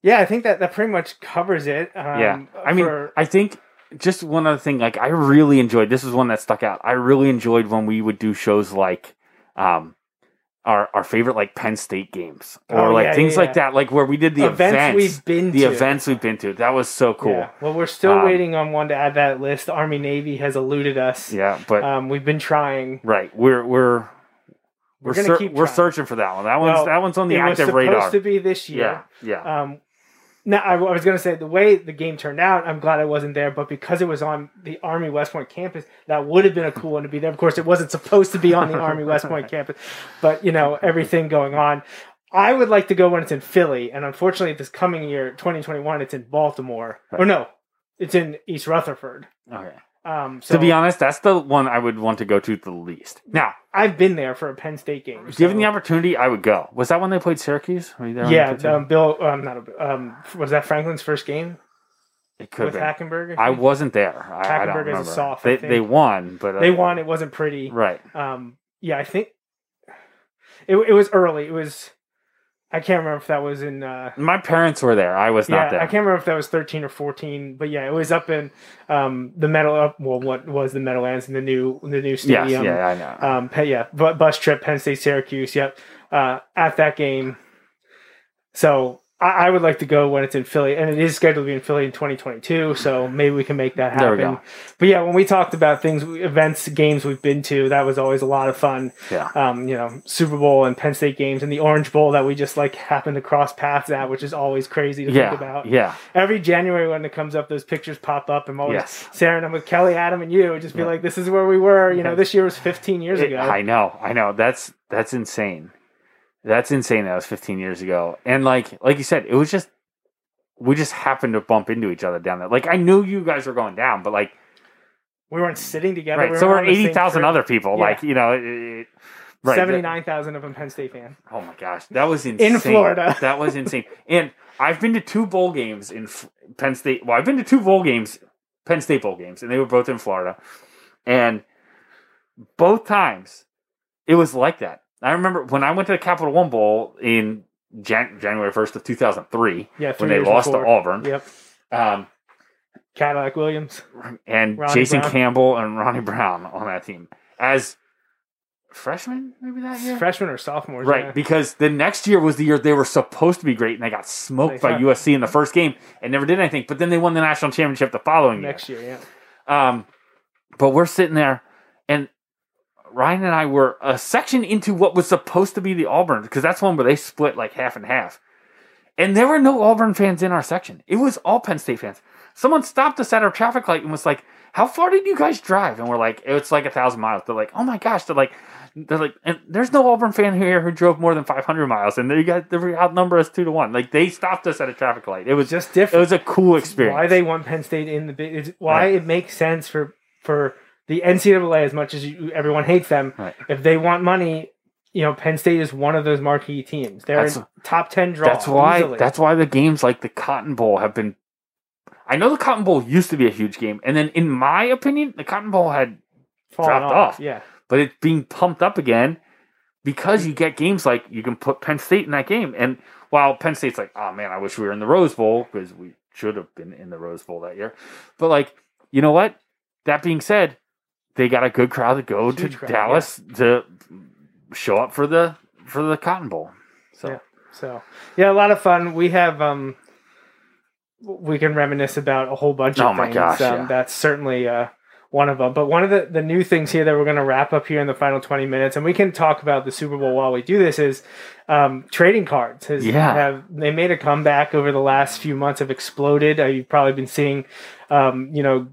yeah, I think that that pretty much covers it. Um, yeah. I mean, for- I think just one other thing. Like, I really enjoyed. This is one that stuck out. I really enjoyed when we would do shows like, um, our our favorite like Penn State games or Oh, like yeah, things yeah, like yeah. that. Like where we did the Events events, we've been the to. events we've been to. That was so cool. Yeah. Well, we're still Um, waiting on one to add that list. Army Navy has eluded us. Yeah, but Um, we've been trying. right, we're we're We're we're ser- keep we're searching for that one. That one's Well, that one's on the active radar. supposed to be this yeah, year. yeah. Um, now I, I was going to say the way the game turned out, I'm glad I wasn't there. But because it was on the Army West Point campus, that would have been a cool one to be there. Of course, it wasn't supposed to be on the Army West Point campus, but you know everything going on. I would like to go when it's in Philly, and unfortunately, this coming year, 2021, it's in Baltimore. Or no, it's in East Rutherford. okay. Um, so to be honest, that's the one I would want to go to the least. Now, I've been there for a Penn State game. given so- the opportunity, I would go. Was that when they played Syracuse? Were you there yeah, um, Bill. Um, not a, um, was that Franklin's first game it could with been. Hackenberg? I wasn't there. I, I don't Hackenberg is a soft, I they they won, but uh, They won. It wasn't pretty. Right. Um, yeah, I think it, it was early. It was. I can't remember if that was in. Uh, My parents were there. I was yeah, not there. I can't remember if that was thirteen or fourteen, but yeah, it was up in um, the metal. Up well, what was the Meadowlands in the new the new Yes, stadium? yeah, I know. Um, yeah, bu- bus trip, Penn State, Syracuse. Yep. Uh, at that game. So I, I would like to go when it's in Philly, and it is scheduled to be in Philly in 2022. So maybe we can make that There we happen. go. But yeah, when we talked about things, events, games we've been to, that was always a lot of fun. yeah. Um, you know, Super Bowl and Penn State games, and the Orange Bowl that we just like happened to cross paths at, which is always crazy to yeah. think about. Yeah. Every January when it comes up, those pictures pop up. I'm always Yes. Sarah and I'm with Kelly, Adam, and you. Just be like, this is where we were. You know, this year was 15 years It- ago. I know, I know. That's that's insane. That's insane. That was 15 years ago, and like like you said, it was just we just happened to bump into each other down there. Like I knew you guys were going down, but like we weren't sitting together. right, we so were we're on the 80,000 other people. Yeah. Like you know, it, right. 79,000 of them Penn State fans. Oh my gosh, that was insane. In Florida. *laughs* that was insane. And I've been to two bowl games in Penn State. Well, I've been to two bowl games, Penn State bowl games, and they were both in Florida. And both times, it was like that. I remember when I went to the Capital One Bowl in Jan- January first of two thousand three, Yeah, when they lost before. to Auburn. Yep. Um, Cadillac Williams. and Ronnie Jason Brown. Campbell and Ronnie Brown on that team as freshmen, maybe that year. Freshman or sophomores. Right, yeah. because the next year was the year they were supposed to be great, and they got smoked They by. USC in the first game and never did anything. But then they won the national championship the following year. Next year, yeah. Um, but we're sitting there, Ryan and I were a section into what was supposed to be the Auburn, because that's one where they split like half and half. And there were no Auburn fans in our section. It was all Penn State fans. Someone stopped us at our traffic light and was like, "How far did you guys drive?" And we're like, "It's like a thousand miles." They're like, "Oh my gosh!" They're like, "They're like, and there's no Auburn fan here who drove more than 500 miles, and they got they outnumber us two to one." Like they stopped us at a traffic light. It was Just different. it was a cool experience. why they want Penn State in the big. Why Right. it makes sense for for the NCAA as much as you, everyone hates them. Right. If they want money, you know, Penn State is one of those marquee teams. They're That's- in top ten draw. That's why. easily. That's why the games like the Cotton Bowl have been. I know the Cotton Bowl used to be a huge game, and then in my opinion, the Cotton Bowl had Falling dropped off. Yeah. but it's being pumped up again because you get games like you can put Penn State in that game. And while Penn State's like, oh man, I wish we were in the Rose Bowl because we should have been in the Rose Bowl that year. But like, you know what? That being said, they got a good crowd to go to crowd, Dallas to show up for the for the Cotton Bowl. So Yeah. So yeah, a lot of fun. We have um we can reminisce about a whole bunch of Oh things. gosh, um, yeah. That's certainly uh, one of them. But one of the, the new things here that we're going to wrap up here in the final 20 minutes, and we can talk about the Super Bowl while we do this, is um, trading cards. Has, Yeah. have They made a comeback over the last few months, have exploded. Uh, you've probably been seeing, um, you know,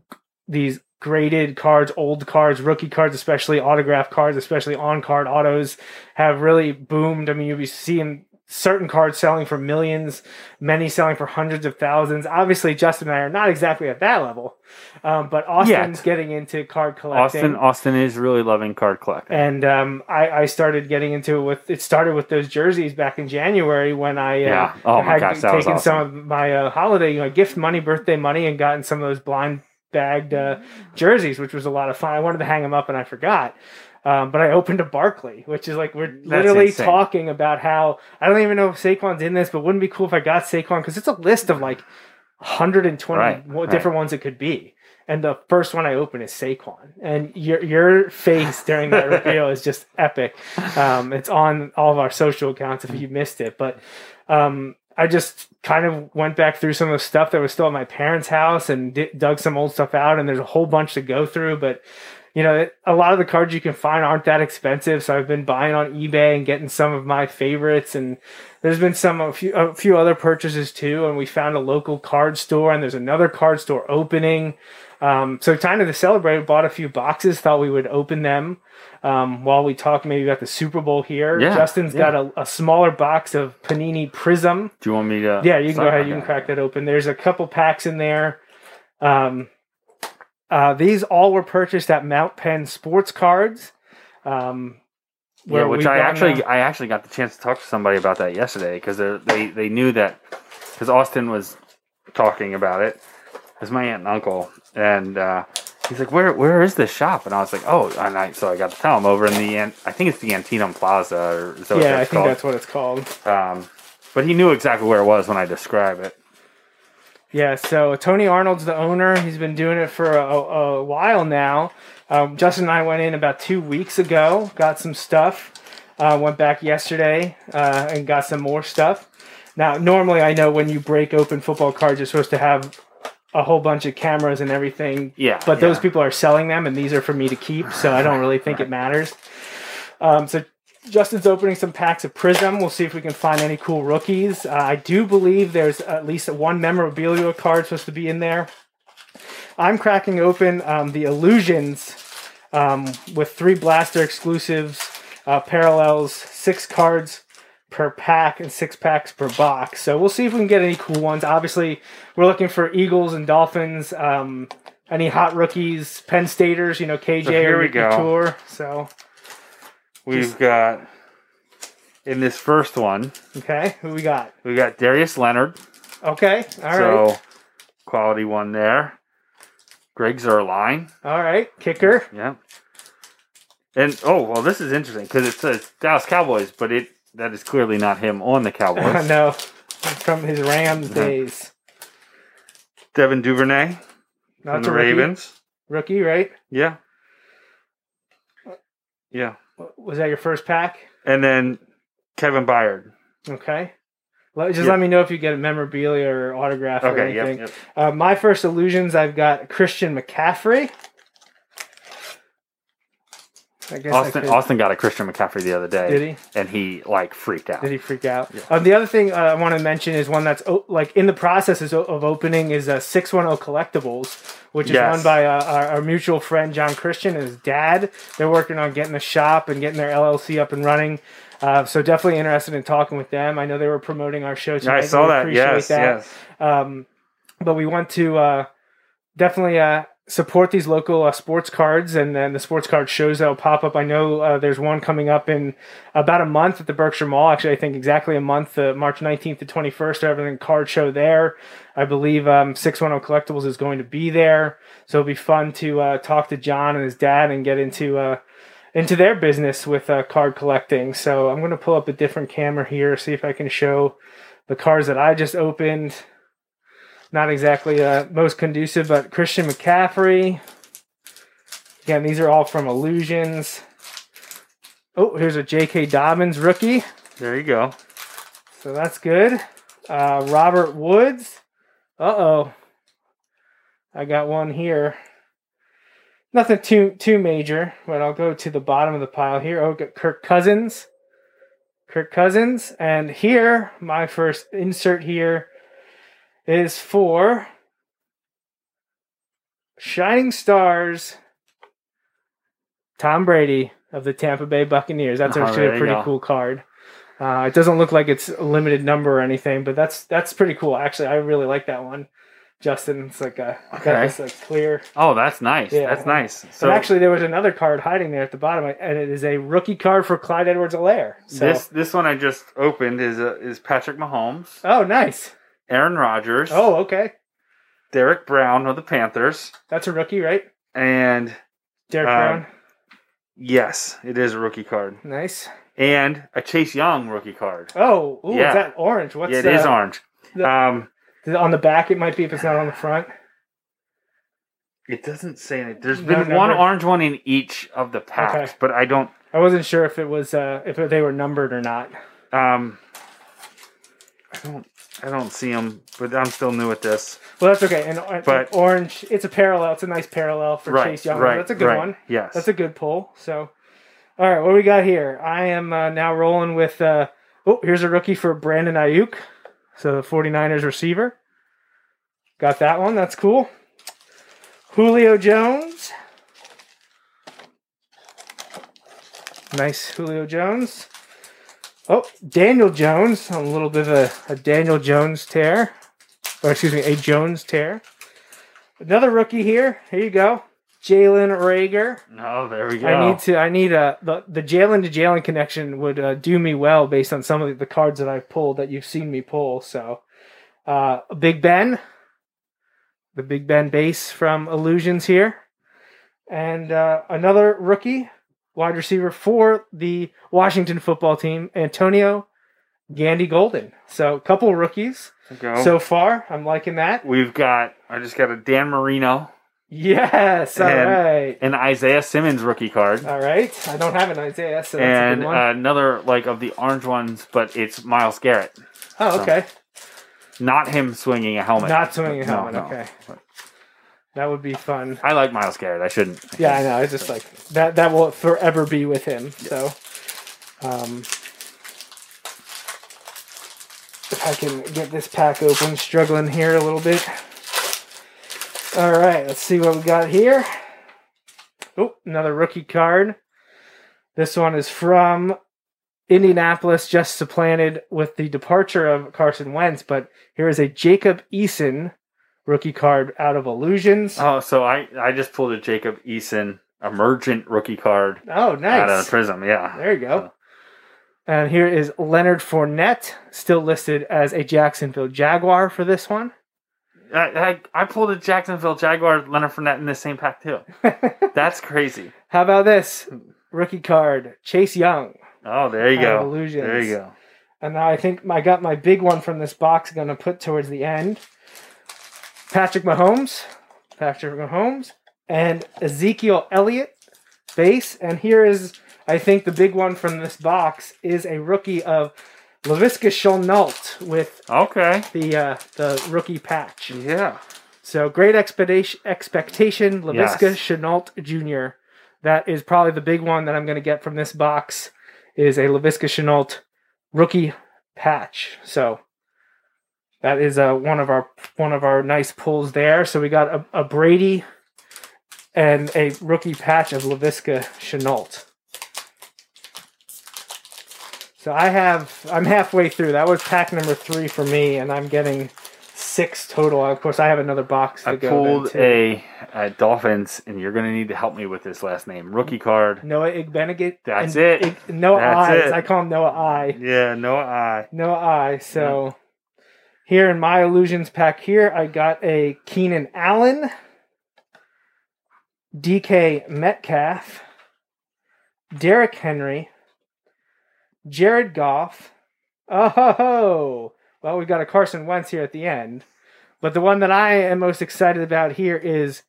these graded cards, old cards, rookie cards, especially autograph cards, especially on card autos, have really boomed. I mean, you'll be seeing certain cards selling for millions, many selling for hundreds of thousands. Obviously, Justin and I are not exactly at that level, um, but Austin's Yet. getting into card collecting. Austin Austin is really loving card collecting. and um, I, I started getting into it with it started with those jerseys back in January when I uh, Yeah. Oh my had gosh, taken some of my uh, holiday you know, gift money, birthday money, and gotten some of those blind bagged uh, jerseys, which was a lot of fun. I wanted to hang them up and I forgot. Um, but I opened a Barkley, which is like we're literally insane. talking about how I don't even know if Saquon's in this, but wouldn't it be cool if I got Saquon because it's a list of like 120 Right, wo- right. different ones it could be. And the first one I open is Saquon, and your your face during that *laughs* reveal is just epic. Um, it's on all of our social accounts if you missed it, but um, I just kind of went back through some of the stuff that was still at my parents' house and di- dug some old stuff out. And there's a whole bunch to go through, but you know, a lot of the cards you can find aren't that expensive. So I've been buying on eBay and getting some of my favorites. And there's been some a few a few other purchases too. And we found a local card store, and there's another card store opening. Um, so kind of to celebrate, bought a few boxes. Thought we would open them um, while we talk maybe about the Super Bowl here. Yeah, Justin's yeah. got a, a smaller box of Panini Prism. Do you want me to? Yeah, you can go ahead. You can crack that open. There's a couple packs in there. Um, uh, these all were purchased at Mount Penn Sports Cards. Um, Yeah, which I actually now. I actually got the chance to talk to somebody about that yesterday because they they knew that because Austin was talking about it. It's my aunt and uncle, and uh, he's like, "Where where is this shop?" And I was like, "Oh," and I so I got to tell him over in the I think it's the Antietam Plaza or is that yeah, I that's think called? that's what it's called. Um, but he knew exactly where it was when I described it. Yeah, so Tony Arnold's the owner. He's been doing it for a, a while now. Um, Justin and I went in about two weeks ago, got some stuff. Uh, went back yesterday uh, and got some more stuff. Now, normally I know when you break open football cards, you're supposed to have a whole bunch of cameras and everything. Yeah, But those yeah. people are selling them, and these are for me to keep, so I don't really think it matters. Um, so Justin's opening some packs of Prism. We'll see if we can find any cool rookies. Uh, I do believe there's at least one memorabilia card supposed to be in there. I'm cracking open um, the Illusions um, with three Blaster exclusives, uh, parallels, six cards per pack, and six packs per box. So we'll see if we can get any cool ones. Obviously, we're looking for Eagles and Dolphins. Um, any hot rookies, Penn Staters, you know, KJ here or. Tour. So We've got in this first one okay, who we got? we got Darius Leonard, Okay, all right, so quality one there. Greg Zuerlein, all right, kicker. Yeah. And oh well, this is interesting because it says Dallas Cowboys, but it that is clearly not him on the Cowboys. *laughs* no, from his Rams Mhm. days. Devin Duvernay No, from the rookie. Ravens. Rookie, right? Yeah. Yeah. Was that your first pack? And then Kevin Byard. Okay. Let, just Yep. let me know if you get a memorabilia or autograph or Okay. Yep. anything. yep. Uh, my first illusions, I've got Christian McCaffrey. I guess Austin could- Austin got a Christian McCaffrey the other day. Did he? And he like freaked out. Did he freak out? Um, the other thing uh, I want to mention is one that's o- like in the process is o- of opening is uh, 610 Collectibles, which is Yes. run by uh, our, our mutual friend John Christian and his dad. They're working on getting the shop and getting their LLC up and running. Uh, so definitely interested in talking with them. I know they were promoting our show tonight. I saw that. appreciate Yes. that. Yes. Um, but we want to uh, definitely uh, support these local uh, sports cards and then the sports card shows that'll pop up. I know uh, there's one coming up in about a month at the Berkshire Mall. Actually, I think exactly a month, uh, March 19th to 21st. Everything card show there. I believe um, 610 Collectibles is going to be there, so it'll be fun to uh, talk to John and his dad and get into uh, into their business with uh, card collecting. So I'm going to pull up a different camera here, see if I can show the cards that I just opened not exactly uh, most conducive, but Christian McCaffrey. Again, these are all from Illusions. Oh, here's a J.K. Dobbins rookie. There you go. So that's good. Uh, Robert Woods. Uh oh. I got one here. Nothing too too major, but I'll go to the bottom of the pile here. Oh, got Kirk Cousins. Kirk Cousins. And here, my first insert here is for Shining Stars Tom Brady of the Tampa Bay Buccaneers. That's Oh, actually a pretty cool card. Uh, it doesn't look like it's a limited number or anything, but that's that's pretty cool. Actually, I really like that one. Justin, it's like a Okay. this like clear. Oh, that's nice. Yeah. That's nice. So actually, there was another card hiding there at the bottom, and it is a rookie card for Clyde Edwards-Helaire. So, this this one I just opened is uh, is Patrick Mahomes, oh, nice. Aaron Rodgers, Oh, okay, Derrick Brown of the Panthers, that's a rookie, right? and Derrick Um, Brown, yes, it is a rookie card, nice. and a Chase Young rookie card. Oh, ooh, Yeah. is that orange? What's yeah, it is uh, orange. the- um, On the back, it might be if it's not on the front. it doesn't say it. There's No been one orange one in each of the packs, Okay. but I don't. I wasn't sure if it was uh, if they were numbered or not. Um, I don't. I don't see them, but I'm still new at this. Well, that's okay. And uh, But- orange, it's a parallel. It's a nice parallel for right, Chase Young. right, That's a good right. one. Yes, That's a good pull. So, all right, what we got here? I am uh, now rolling with. Uh, oh, here's a rookie for Brandon Aiyuk. So the 49ers receiver. Got that one. That's cool. Julio Jones. Nice Julio Jones. Oh, Daniel Jones. A little bit of a, a Daniel Jones tear. Or excuse me, a Jones tear. Another rookie here. Here you go. Jalen Reagor. No, there we go. I need to. I need a the the Jalen to Jalen connection would uh, do me well based on some of the cards that I've pulled that you've seen me pull. So, uh, Big Ben, the Big Ben base from Illusions here, and uh, another rookie wide receiver for the Washington football team, Antonio Gandy Golden. So, a couple rookies Go. so far. I'm liking that. we've got. I just got a Dan Marino Yes. All And- right. and Isaiah Simmons rookie card, All right. I don't have an Isaiah, so that's a and good one. another like of the orange ones, but it's Myles Garrett, oh, okay. not him swinging a helmet. Not swinging a helmet. no. Okay, that would be fun. I like Myles Garrett. I shouldn't. Yeah, I know. It's just like that. That will forever be with him. So, um, if I can get this pack open, struggling here a little bit. All right, let's see what we got here. Oh, another rookie card. This one is from Indianapolis, just supplanted with the departure of Carson Wentz. But here is a Jacob Eason rookie card out of Illusions. Oh, so I I just pulled a Jacob Eason emergent rookie card Oh, nice. out of Prism. Yeah. There you go. And here is Leonard Fournette, still listed as a Jacksonville Jaguar for this one. I, I I pulled a Jacksonville Jaguar Leonard Fournette in the same pack too. *laughs* That's crazy. How about this rookie card, Chase Young? Oh, there you go. Illusions. There you go. And now I think I got my big one from this box. Going to put towards the end. Patrick Mahomes, Patrick Mahomes, and Ezekiel Elliott base. And here is, I think, the big one from this box is a rookie of Laviska Shenault with Okay. the uh, the rookie patch. Yeah. So great expectation, expectation Laviska Yes. Shenault Jr. That is probably the big one that I'm going to get from this box is a Laviska Shenault rookie patch. So that is uh, one of our one of our nice pulls there. So we got a, a Brady and a rookie patch of Laviska Shenault. So I have I'm halfway through. That was pack number three for me, and I'm getting six total. Of course, I have another box to I go. pulled a, a Dolphins, and you're going to need to help me with this last name. Rookie card. Noah Igbinoghene. That's and it. Ig- Noah That's Eyes. it. I call him Noah Eye. Yeah, no I. Noah Eye. So here in my illusions pack here, I got a Keenan Allen, DK Metcalf, Derrick Henry, Jared Goff. Oh, well, we've got a Carson Wentz here at the end. But the one that I am most excited about here is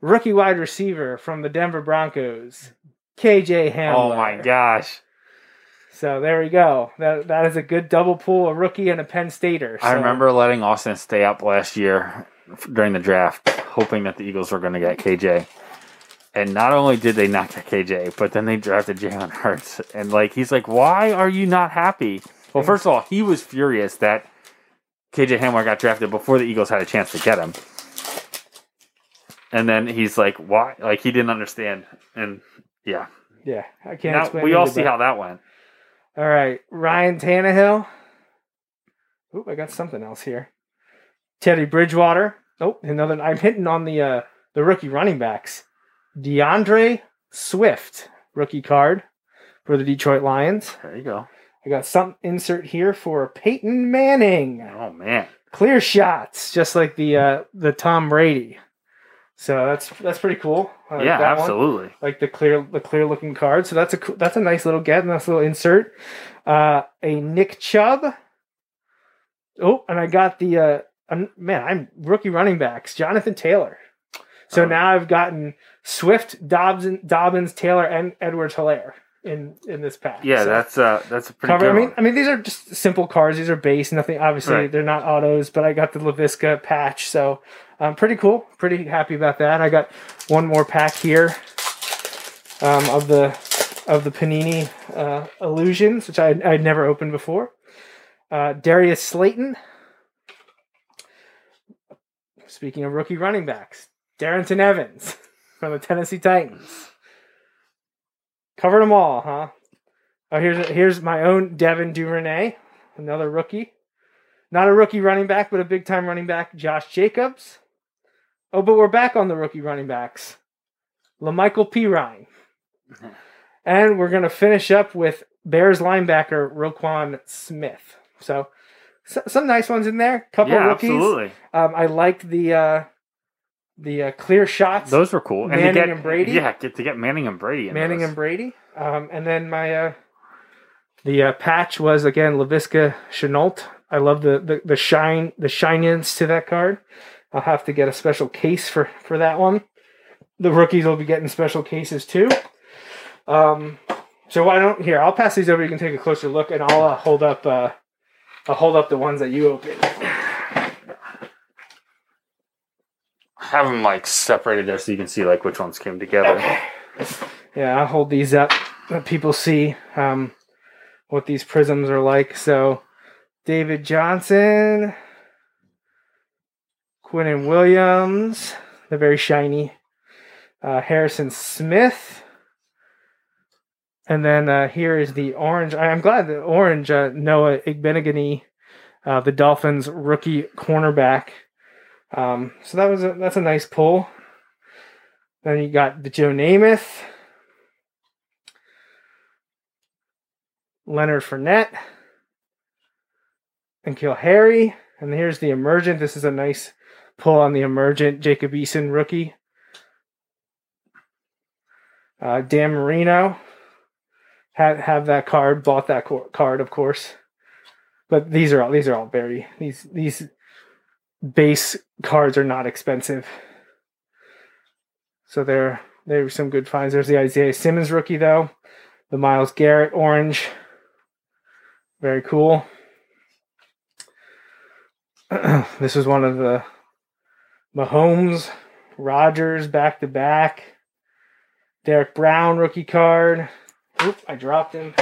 rookie wide receiver from the Denver Broncos, KJ Hamler. Oh my gosh. So there we go. That that is a good double pull, a rookie and a Penn Stater. I remember letting Austin stay up last year during the draft, hoping that the Eagles were going to get KJ. And not only did they not get KJ, but then they drafted Jalen Hurts. And like he's like, why are you not happy? Well, first of all, he was furious that KJ Hamler got drafted before the Eagles had a chance to get him. And then he's like, why? Like he didn't understand. And yeah, Yeah, I can't now we all see but- how that went. All right, Ryan Tannehill. Oop, I got something else here. Teddy Bridgewater. Oh, another. I'm hitting on the uh, the rookie running backs. D'Andre Swift, rookie card for the Detroit Lions. There you go. I got some insert here for Peyton Manning. Oh man. Clear shots, just like the uh, the Tom Brady. So that's that's pretty cool. Like yeah, that one. absolutely. like the clear the clear looking card. So that's a that's a nice little get, nice little insert. Uh, a Nick Chubb. Oh, and I got the uh, um, man, I'm rookie running backs, Jonathan Taylor. So Oh. now I've gotten Swift, Dobbins, Dobbins, Taylor, and Edwards Helaire in in this pack. Yeah, So- that's uh that's a pretty cover. good I mean, one. I mean, these are just simple cards. These are base. Nothing. Obviously, Right. they're not autos, but I got the Laviska patch, so um, pretty cool. Pretty happy about that. I got one more pack here um, of the of the Panini uh, Illusions, which I I'd never opened before. Uh, Darius Slayton. Speaking of rookie running backs, Darrynton Evans *laughs* from the Tennessee Titans. Covered them all, huh? Oh, here's here's my own Devin Duvernay, another rookie. Not a rookie running back, but a big time running back, Josh Jacobs. Oh, but we're back on the rookie running backs. La'Mical Perine. *laughs* And we're gonna finish up with Bears linebacker Roquan Smith. So, so some nice ones in there. Couple yeah, rookies. absolutely. Um, I liked the uh, the uh, clear shots. Those were cool. Manning to get, and Brady? Yeah, get to get Manning and Brady. In Manning those. and Brady. Um, and then my uh, the uh, patch was again Laviska Shenault. I love the, the the shine the shininess to that card. I'll have to get a special case for for that one. The rookies will be getting special cases too. Um, so why don't here? I'll pass these over. You can take a closer look, and I'll uh, hold up. Uh, I'll hold up the ones that you opened. have them like separated there so you can see like which ones came together. Yeah, I'll hold these up. Let people see um, what these prisms are like. So, David Johnson, Quinn Williams, they're very shiny. Uh, Harrison Smith. And then uh, here is the orange. I'm glad the orange uh, Noah Igbinoghene, uh, the Dolphins rookie cornerback. Um, so that was a, that's a nice pull. Then you got the Joe Namath, Leonard Fournette, and N'Keal Harry. And here's the emergent. This is a nice pull on the emergent Jacob Eason rookie. Uh, Dan Marino had have that card, bought that cor- card, of course. But these are all these are all very these these base cards are not expensive. So there there were some good finds. There's the Isaiah Simmons rookie though, the Myles Garrett orange, very cool. *clears throat* this was one of the Mahomes, Rodgers back to back. Derrick Brown rookie card. Oop, I dropped him.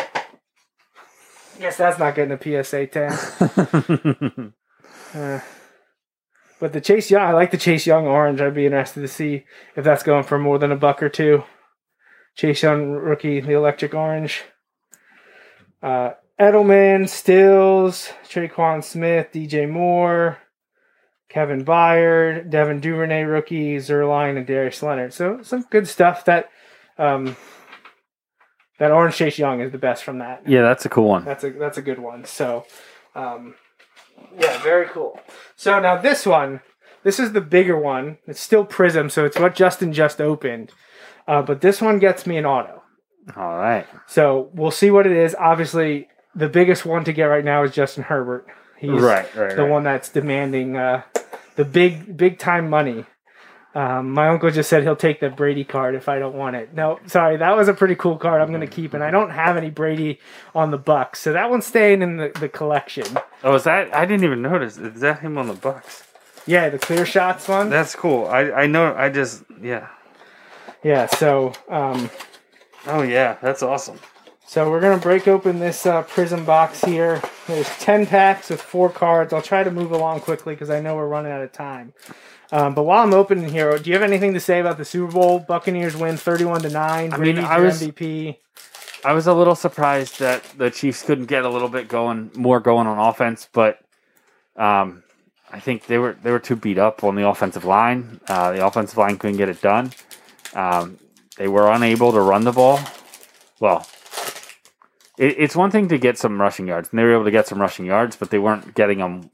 Guess that's not getting a PSA 10. *laughs* Uh, but the Chase Young, I like the Chase Young orange. I'd be interested to see if that's going for more than a buck or two. Chase Young rookie, the electric orange. Uh, Edelman, Stills, Tre'Quan Smith, DJ Moore, Kevin Byard, Devin Duvernay rookie, Zuerlein, and Darius Leonard. So some good stuff. That um, that Orange Chase Young is the best from that. Yeah, that's a cool one. That's a that's a good one. So, um, yeah, very cool. So now this one, this is the bigger one. It's still Prism, so it's what Justin just opened. Uh, but this one gets me an auto. All right. So we'll see what it is. Obviously, the biggest one to get right now is Justin Herbert. He's Right, right, the right. one that's demanding uh, the big big time money. Um, my uncle just said he'll take the Brady card if I don't want it. No, sorry, that was a pretty cool card. I'm gonna keep, and I don't have any Brady on the Bucks, so that one's staying in the, the collection. Oh, is that? I didn't even notice. Is that him on the Bucks? Yeah, the clear shots one. That's cool. I I know. I just yeah. yeah, so um, Oh yeah, that's awesome. So we're gonna break open this uh, prism box here. There's ten packs with four cards. I'll try to move along quickly because I know we're running out of time. Um, but while I'm opening here, do you have anything to say about the Super Bowl? Buccaneers win thirty-one to nine. I mean, I was- MVP. I was a little surprised that the Chiefs couldn't get a little bit going, more going on offense, but um, I think they were they were too beat up on the offensive line. Uh, the offensive line couldn't get it done. Um, they were unable to run the ball. Well, it, it's one thing to get some rushing yards, and they were able to get some rushing yards, but they weren't getting them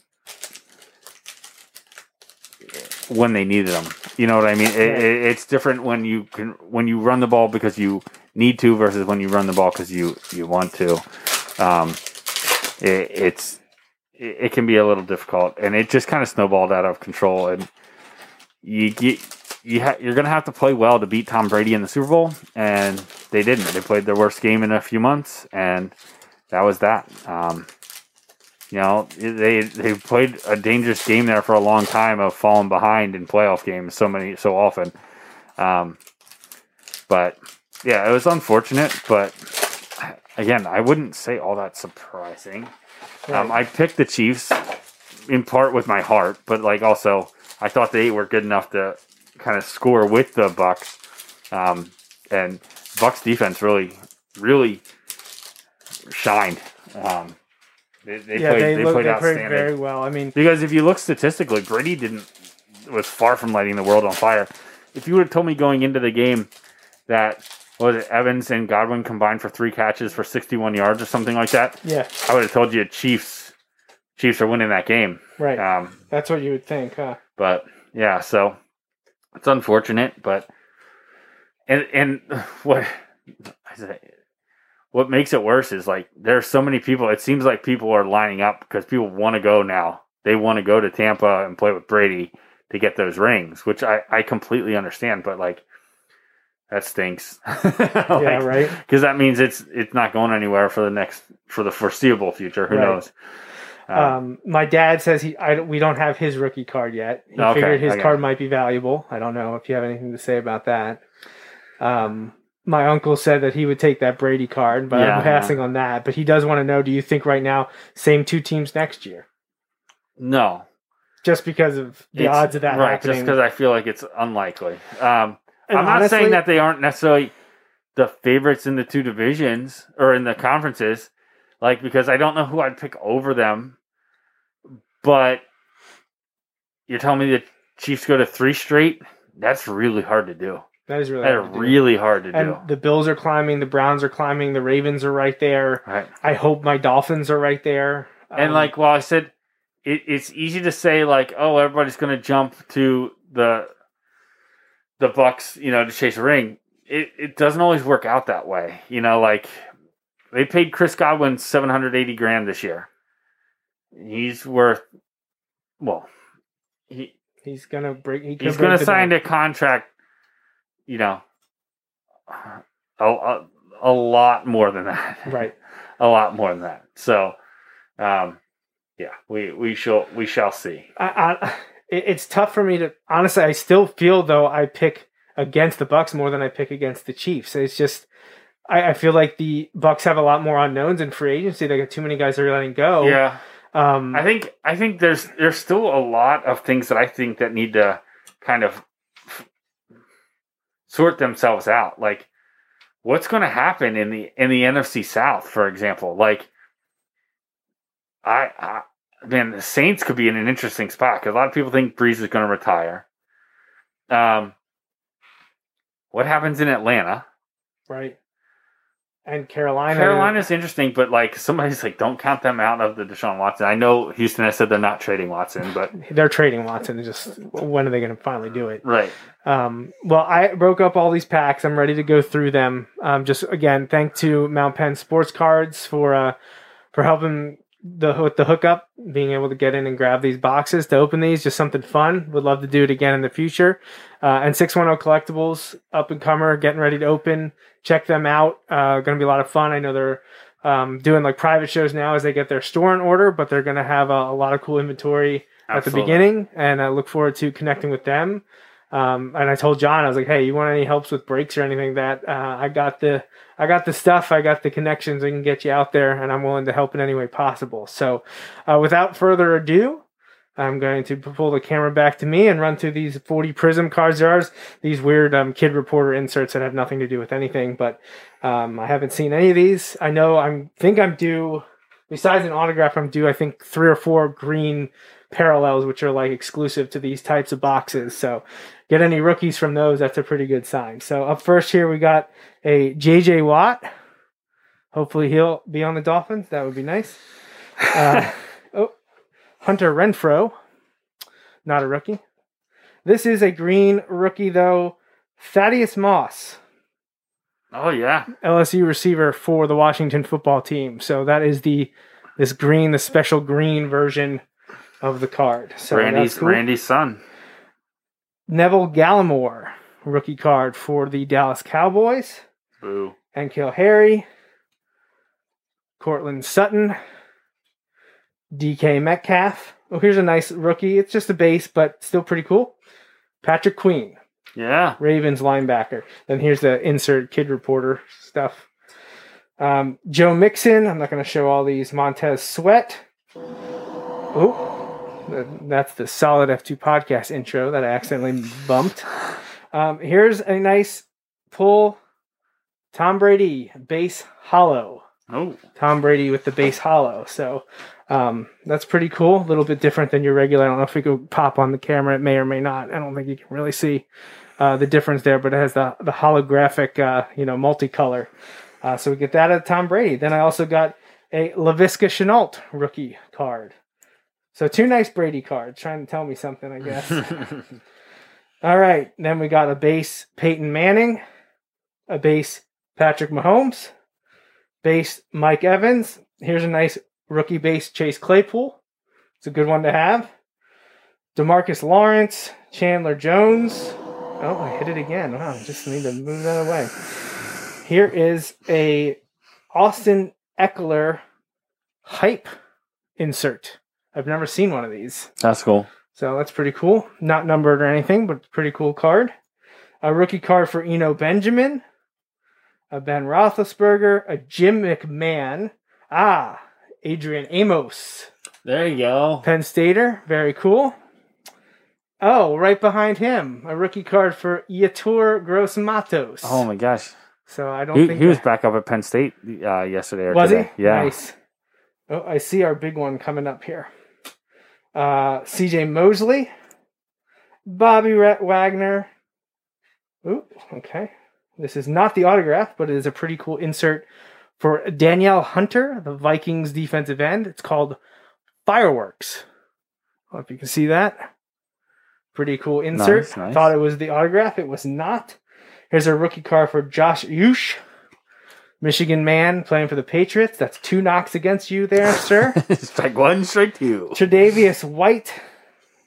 when they needed them. You know what I mean? It, it, it's different when you can when you run the ball because you need to versus when you run the ball because you you want to. Um, it, it's it, it can be a little difficult, and it just kind of snowballed out of control, and you get. You ha- you're going to have to play well to beat Tom Brady in the Super Bowl, and they didn't. They played their worst game in a few months, and that was that. Um, you know, they they played a dangerous game there for a long time of falling behind in playoff games so many so often. Um, but yeah, it was unfortunate. But again, I wouldn't say all that surprising. Um, I picked the Chiefs in part with my heart, but like also I thought they were good enough to kind of score with the Bucks. Um, and Bucks defense really, really shined. Um, they, they yeah, played, they, they, look, played they played very well. I mean, Because if you look statistically, Brady didn't was far from lighting the world on fire. If you would have told me going into the game that what was it Evans and Godwin combined for three catches for sixty one yards or something like that, yeah, I would have told you Chiefs Chiefs are winning that game. right. Um, That's what you would think, huh? but yeah, so it's unfortunate, but and and *sighs* what I say, what makes it worse is like there's so many people. It seems like people are lining up because people want to go now. They want to go to Tampa and play with Brady to get those rings, which I I completely understand, but like that stinks. *laughs* yeah, right. Because that means it's it's not going anywhere for the next for the foreseeable future. Who Right. knows? Um, Um, my dad says he I, we don't have his rookie card yet. He Okay, figured his card might be valuable. I don't know if you have anything to say about that. Um, my uncle said that he would take that Brady card, but Yeah, I'm passing on that. But he does want to know: Do you think right now same two teams next year? no, Just because of the It's- odds of that right? happening. Just because I feel like it's unlikely. Um, I'm not saying that they aren't necessarily the favorites in the two divisions or in the conferences, like because I don't know who I'd pick over them. But you're telling me the Chiefs go to three straight? That's really hard to do. that is really That's hard to do. really hard to do. The Bills are climbing, the Browns are climbing, the Ravens are right there. Right. I hope my Dolphins are right there. And Um, like, while I said it, it's easy to say like, oh, everybody's going to jump to the the Bucks, you know, to chase a ring. It it doesn't always work out that way. You know, like they paid Chris Godwin seven hundred eighty grand this year. He's worth well, he he's gonna break. He he's gonna sign a contract. You know, a, a, a lot more than that right. *laughs* a lot more than that. So, um, yeah, we we shall we shall see. I, I, *laughs* it, it's tough for me to honestly. I still feel though I pick against the Bucks more than I pick against the Chiefs. It's just I, I feel like the Bucks have a lot more unknowns in free agency. They got too many guys they're letting go. Yeah, Um. I think I think there's there's still a lot of things that I think that need to kind of sort themselves out. Like, what's going to happen in the in the NFC South, for example? Like, I, I man, the Saints could be in an interesting spot because a lot of people think Brees is going to retire. Um, what happens in Atlanta? right? And Carolina. Carolina's interesting, but like somebody's like, don't count them out of the Deshaun Watson. I know Houston has said they're not trading Watson, but *laughs* they're trading Watson. It's Just when are they going to finally do it? right. Um, well, I broke up all these packs. I'm ready to go through them. Um, just again, thank to Mount Penn Sports Cards for uh, for helping the with the hookup, being able to get in and grab these boxes to open these. Just something fun. Would love to do it again in the future. Uh, and 610 Collectibles, up and comer, getting ready to open. Check them out. Uh, going to be a lot of fun. I know they're um, doing like private shows now as they get their store in order, but they're going to have a, a lot of cool inventory at the beginning, and I look forward to connecting with them. Um, and I told John, I was like, "Hey, you want any helps with breaks or anything? That uh, I got the, I got the stuff, I got the connections. I can get you out there, and I'm willing to help in any way possible." So, uh, without further ado, I'm going to pull the camera back to me and run through these 40 Prism cards. There these weird um, Kid Reporter inserts that have nothing to do with anything, but um, I haven't seen any of these. I know I'm think I'm due. Besides an autograph, I'm due. I think three or four green parallels, which are like exclusive to these types of boxes. So, get any rookies from those. That's a pretty good sign. So up first here we got a JJ Watt. Hopefully he'll be on the Dolphins. That would be nice. Uh, *laughs* oh, Hunter Renfrow, not a rookie. This is a green rookie though. Thaddeus Moss. Oh yeah, LSU receiver for the Washington football team. So that is the this green, the special green version of the card. So Randy's cool. Randy's son. Neville Gallimore, rookie card for the Dallas Cowboys. Boo. And N'Keal Harry. Courtland Sutton. DK Metcalf. Oh, here's a nice rookie. It's just a base, but still pretty cool. Patrick Queen. Yeah. Ravens linebacker. Then here's the insert kid reporter stuff. Um, Joe Mixon. I'm not going to show all these. Montez Sweat. Oh, that's the solid F2 podcast intro that I accidentally bumped. Um, here's a nice pull. Tom Brady base hollow. Oh. Tom Brady with the base hollow. So um, that's pretty cool. A little bit different than your regular. I don't know if we could pop on the camera. It may or may not. I don't think you can really see uh, the difference there, but it has the the holographic, uh, you know, multicolor. Uh, so we get that at Tom Brady. Then I also got a Laviska Shenault rookie card. So two nice Brady cards, trying to tell me something, I guess. *laughs* All right. Then we got a base Peyton Manning, a base Patrick Mahomes, base Mike Evans. Here's a nice rookie base Chase Claypool. It's a good one to have. Demarcus Lawrence, Chandler Jones. Oh, I hit it again. Wow, just need to move that away. Here is a Austin Ekeler hype insert. I've never seen one of these. That's cool. So that's pretty cool. Not numbered or anything, but pretty cool card. A rookie card for Eno Benjamin. A Ben Roethlisberger. A Jim McMahon. Ah, Adrian Amos. There you go. Penn Stater. Very cool. Oh, right behind him, a rookie card for Yetur Gross-Matos. Oh my gosh. So I don't He, think he was back up at Penn State uh, yesterday or was today. he? Yeah. Nice. Oh, I see our big one coming up here. Uh, CJ Mosley, Bobby Wagner. Ooh, okay. This is not the autograph, but it is a pretty cool insert for Danielle Hunter, the Vikings defensive end. It's called Fireworks. I if you can see that. Pretty cool insert. Nice, nice. Thought it was the autograph. It was not. Here's a rookie card for Josh Uche. Michigan man playing for the Patriots. That's two knocks against you there, *laughs* sir. strike one, strike two. Tredavious White,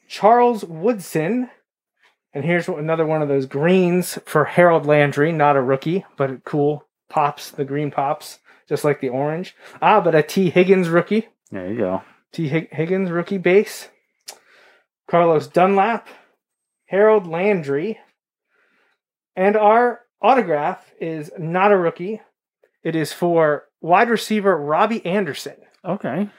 Charles Woodson, and here's another one of those greens for Harold Landry, not a rookie, but cool pops. The green pops, just like the orange. Ah, but a Tee Higgins rookie. There you go. Tee Higgins rookie base. Carlos Dunlap, Harold Landry, and our autograph is not a rookie. It is for wide receiver Robby Anderson Okay.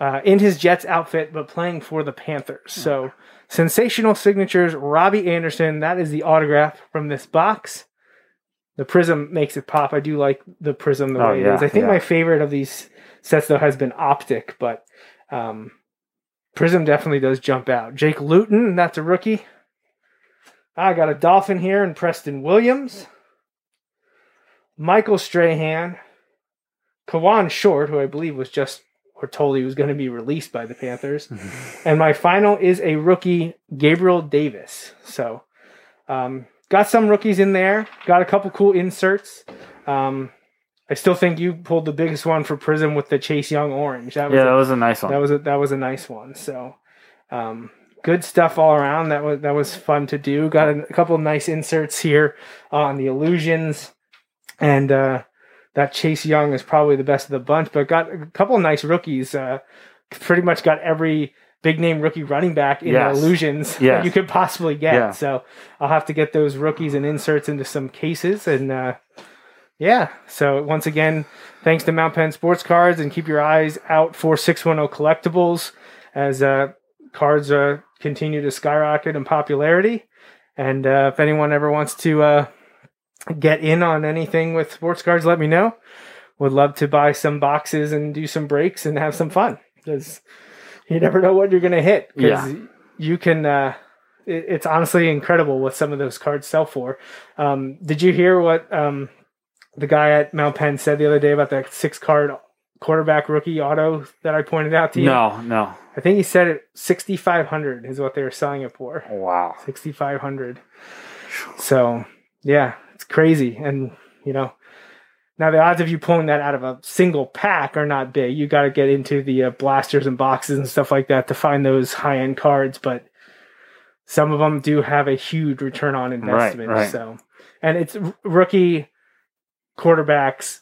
uh, in his Jets outfit, but playing for the Panthers. So sensational signatures, Robby Anderson. That is the autograph from this box. The prism makes it pop. I do like the prism the Oh, way it yeah, is. I think yeah. my favorite of these sets though has been optic, but um, Prism definitely does jump out. Jake Luton, that's a rookie. I got a Dolphin here and Preston Williams. Michael Strahan. Kawann Short, who I believe was just or told he was going to be released by the Panthers. *laughs* and my final is a rookie, Gabriel Davis. So, um, got some rookies in there. Got a couple cool inserts. Um, I still think you pulled the biggest one for Prism with the Chase Young orange. That was Yeah, a- that was a nice one. that was a that was a nice one. So, um, good stuff all around. That was that was fun to do. Got a, a couple of nice inserts here on the illusions, and uh, that Chase Young is probably the best of the bunch. But got a couple of nice rookies. Uh, pretty much got every big name rookie running back in Yes. illusions Yes. *laughs* that you could possibly get. Yeah. So I'll have to get those rookies and inserts into some cases and. Uh, yeah. So once again, thanks to Mount Penn Sports Cards, and keep your eyes out for 610 collectibles as uh, cards uh, continue to skyrocket in popularity. And uh, if anyone ever wants to uh, get in on anything with sports cards, let me know. Would love to buy some boxes and do some breaks and have some fun because you never know what you're going to hit. Because Yeah. you can. Uh, it, it's honestly incredible what some of those cards sell for. Um, did you hear what um, the guy at Mount Penn said the other day about that six card quarterback rookie auto that I pointed out to you? no, no. I think he said it sixty five hundred is what they were selling it for. Wow. Sixty five hundred. So yeah, it's crazy. And you know now the odds of you pulling that out of a single pack are not big. You got to get into the uh, blasters and boxes and stuff like that to find those high end cards, but some of them do have a huge return on investment. right. So, and it's r- rookie quarterbacks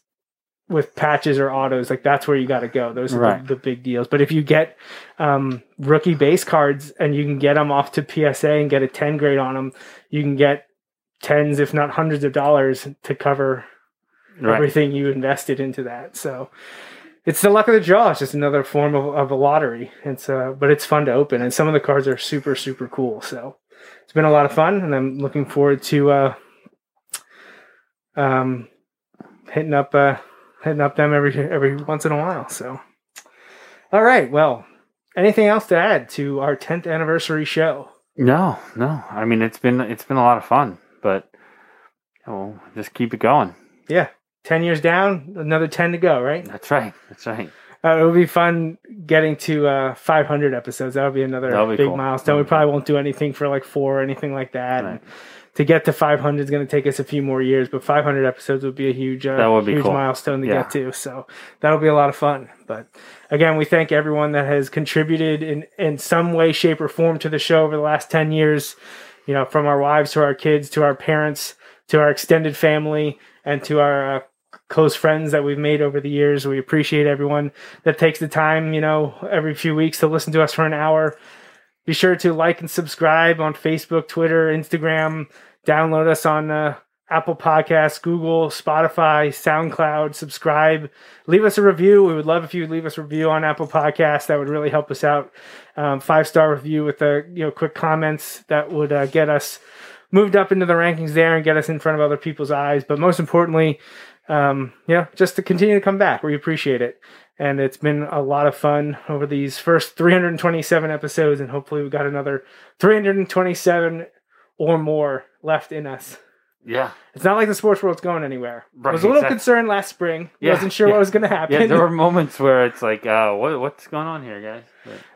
with patches or autos. Like that's where you got to go. Those are Right. the, the big deals. But if you get um, rookie base cards and you can get them off to PSA and get a 10 grade on them, you can get tens, if not hundreds of dollars to cover Right. everything you invested into that. So it's the luck of the draw. It's just another form of, of a lottery. It's uh, but it's fun to open, and some of the cards are super super cool. So it's been a lot of fun, and I'm looking forward to uh, um, hitting up uh, hitting up them every every once in a while. So all right, well, anything else to add to our 10th anniversary show? No, no. I mean, it's been it's been a lot of fun, but we'll just keep it going. Yeah. 10 years down, another 10 to go, right? That's right. That's right. Uh, it would be fun getting to uh, 500 episodes. That would be another be big cool. milestone. We probably won't do anything for like four or anything like that. Right. And to get to 500 is going to take us a few more years, but 500 episodes would be a huge, uh, That would be huge cool. milestone to Yeah. get to. So that'll be a lot of fun. But again, we thank everyone that has contributed in, in some way, shape, or form to the show over the last 10 years. You know, from our wives to our kids to our parents to our extended family and to our uh, close friends that we've made over the years. We appreciate everyone that takes the time, you know, every few weeks to listen to us for an hour. Be sure to like and subscribe on Facebook, Twitter, Instagram. Download us on uh, Apple Podcasts, Google, Spotify, SoundCloud. Subscribe. Leave us a review. We would love if you would leave us a review on Apple Podcasts. That would really help us out. Um, Five star review with the you know quick comments that would uh, get us moved up into the rankings there and get us in front of other people's eyes. But most importantly, um, just to continue to come back. We appreciate it. And it's been a lot of fun over these first 327 episodes, and hopefully we've got another 327 or more left in us. Yeah. It's not like the sports world's going anywhere. I was a little exactly. concerned last spring. Yeah, Wasn't sure yeah. what was going to happen. Yeah, there were *laughs* moments where it's like, uh, what what's going on here, guys?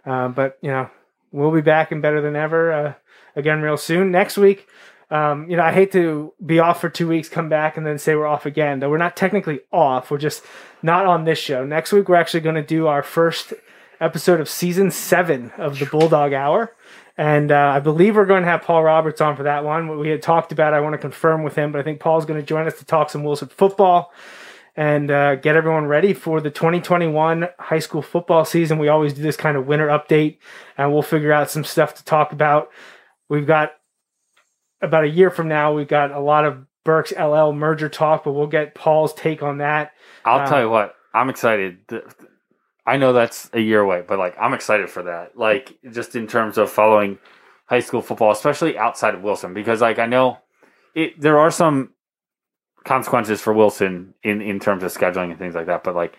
But, Uh, but you know, we'll be back and better than ever uh, again real soon. Next week, um, you know, I hate to be off for two weeks, come back, and then say we're off again. Though we're not technically off. We're just not on this show. Next week, we're actually going to do our first episode of season seven of the Bulldog Hour. And uh, I believe we're going to have Paul Roberts on for that one. What we had talked about, I want to confirm with him, but I think Paul's going to join us to talk some Wilson football and uh, get everyone ready for the 2021 high school football season. We always do this kind of winter update, and we'll figure out some stuff to talk about. We've got about a year from now, we've got a lot of Berks LL merger talk, but we'll get Paul's take on that. I'll Uh, tell you what, I'm excited. I know that's a year away, but like I'm excited for that. Like just in terms of following high school football, especially outside of Wilson, because like I know it, there are some consequences for Wilson in in terms of scheduling and things like that. But like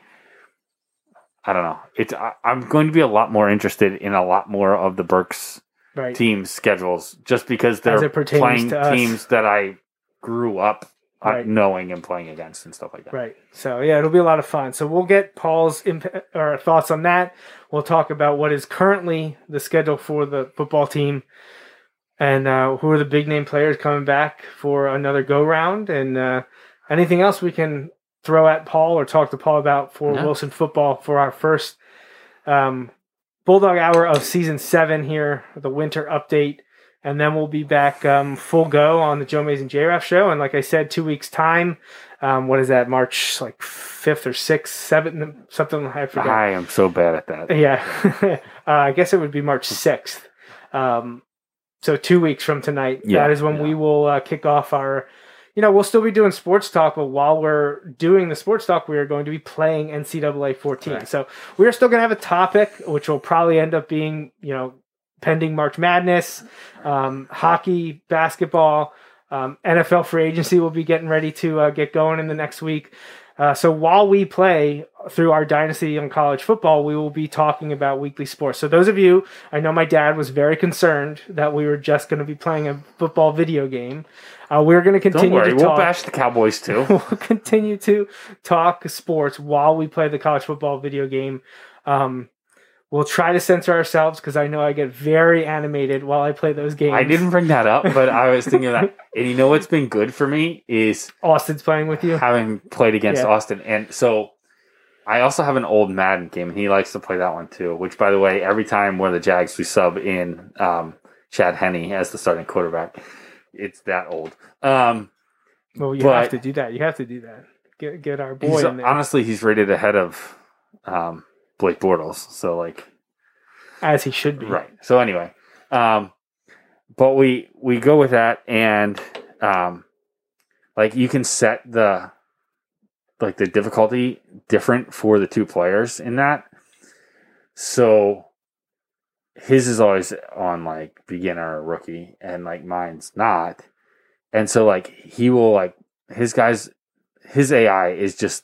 I don't know. It's I, I'm going to be a lot more interested in a lot more of the Berks Right. teams' schedules just because they're playing teams that I grew up Right. knowing and playing against and stuff like that. Right. So yeah, it'll be a lot of fun. So we'll get Paul's imp- or thoughts on that. We'll talk about what is currently the schedule for the football team, and uh, who are the big name players coming back for another go round, and uh, anything else we can throw at Paul or talk to Paul about for No. Wilson football for our first um, Bulldog Hour of season seven here, the winter update. And then we'll be back um, full go on the Joe Mays and JRAF show. And like I said, two weeks time. Um, what is that? March like fifth or sixth, seventh, something I forget. I am so bad at that. Yeah, *laughs* uh, I guess it would be March sixth. Um, so two weeks from tonight, Yeah, that is when yeah. we will uh, kick off our. You know, we'll still be doing sports talk, but while we're doing the sports talk, we are going to be playing NCAA 14. Right. So we are still going to have a topic, which will probably end up being, you know, pending March Madness, um, hockey, basketball, um, NFL free agency will be getting ready to uh, get going in the next week. Uh, so while we play through our dynasty on college football, we will be talking about weekly sports. So those of you, I know my dad was very concerned that we were just going to be playing a football video game. Uh, we're going to continue. Don't worry, to we'll bash the Cowboys *laughs* too. we'll continue to talk sports while we play the college football video game. Um, we'll try to censor ourselves because I know I get very animated while I play those games. I didn't bring that up, but I was thinking of that. *laughs* And you know what's been good for me is Austin's playing with you. having played against Yeah. Austin. And so I also have an old Madden game, and he likes to play that one too. Which, by the way, every time one of the Jags, we sub in um, Chad Henne as the starting quarterback. It's that old. Um, Well, you but- have to do that. You have to do that. Get get our boy he's, in there honestly, he's rated ahead of um, Blake Bortles. So, like, as he should be. Right. So anyway, um, but we we go with that, and um, like you can set the like the difficulty different for the two players in that. So his is always on like beginner or rookie, and like mine's not. And so like he will like his guys, his AI is just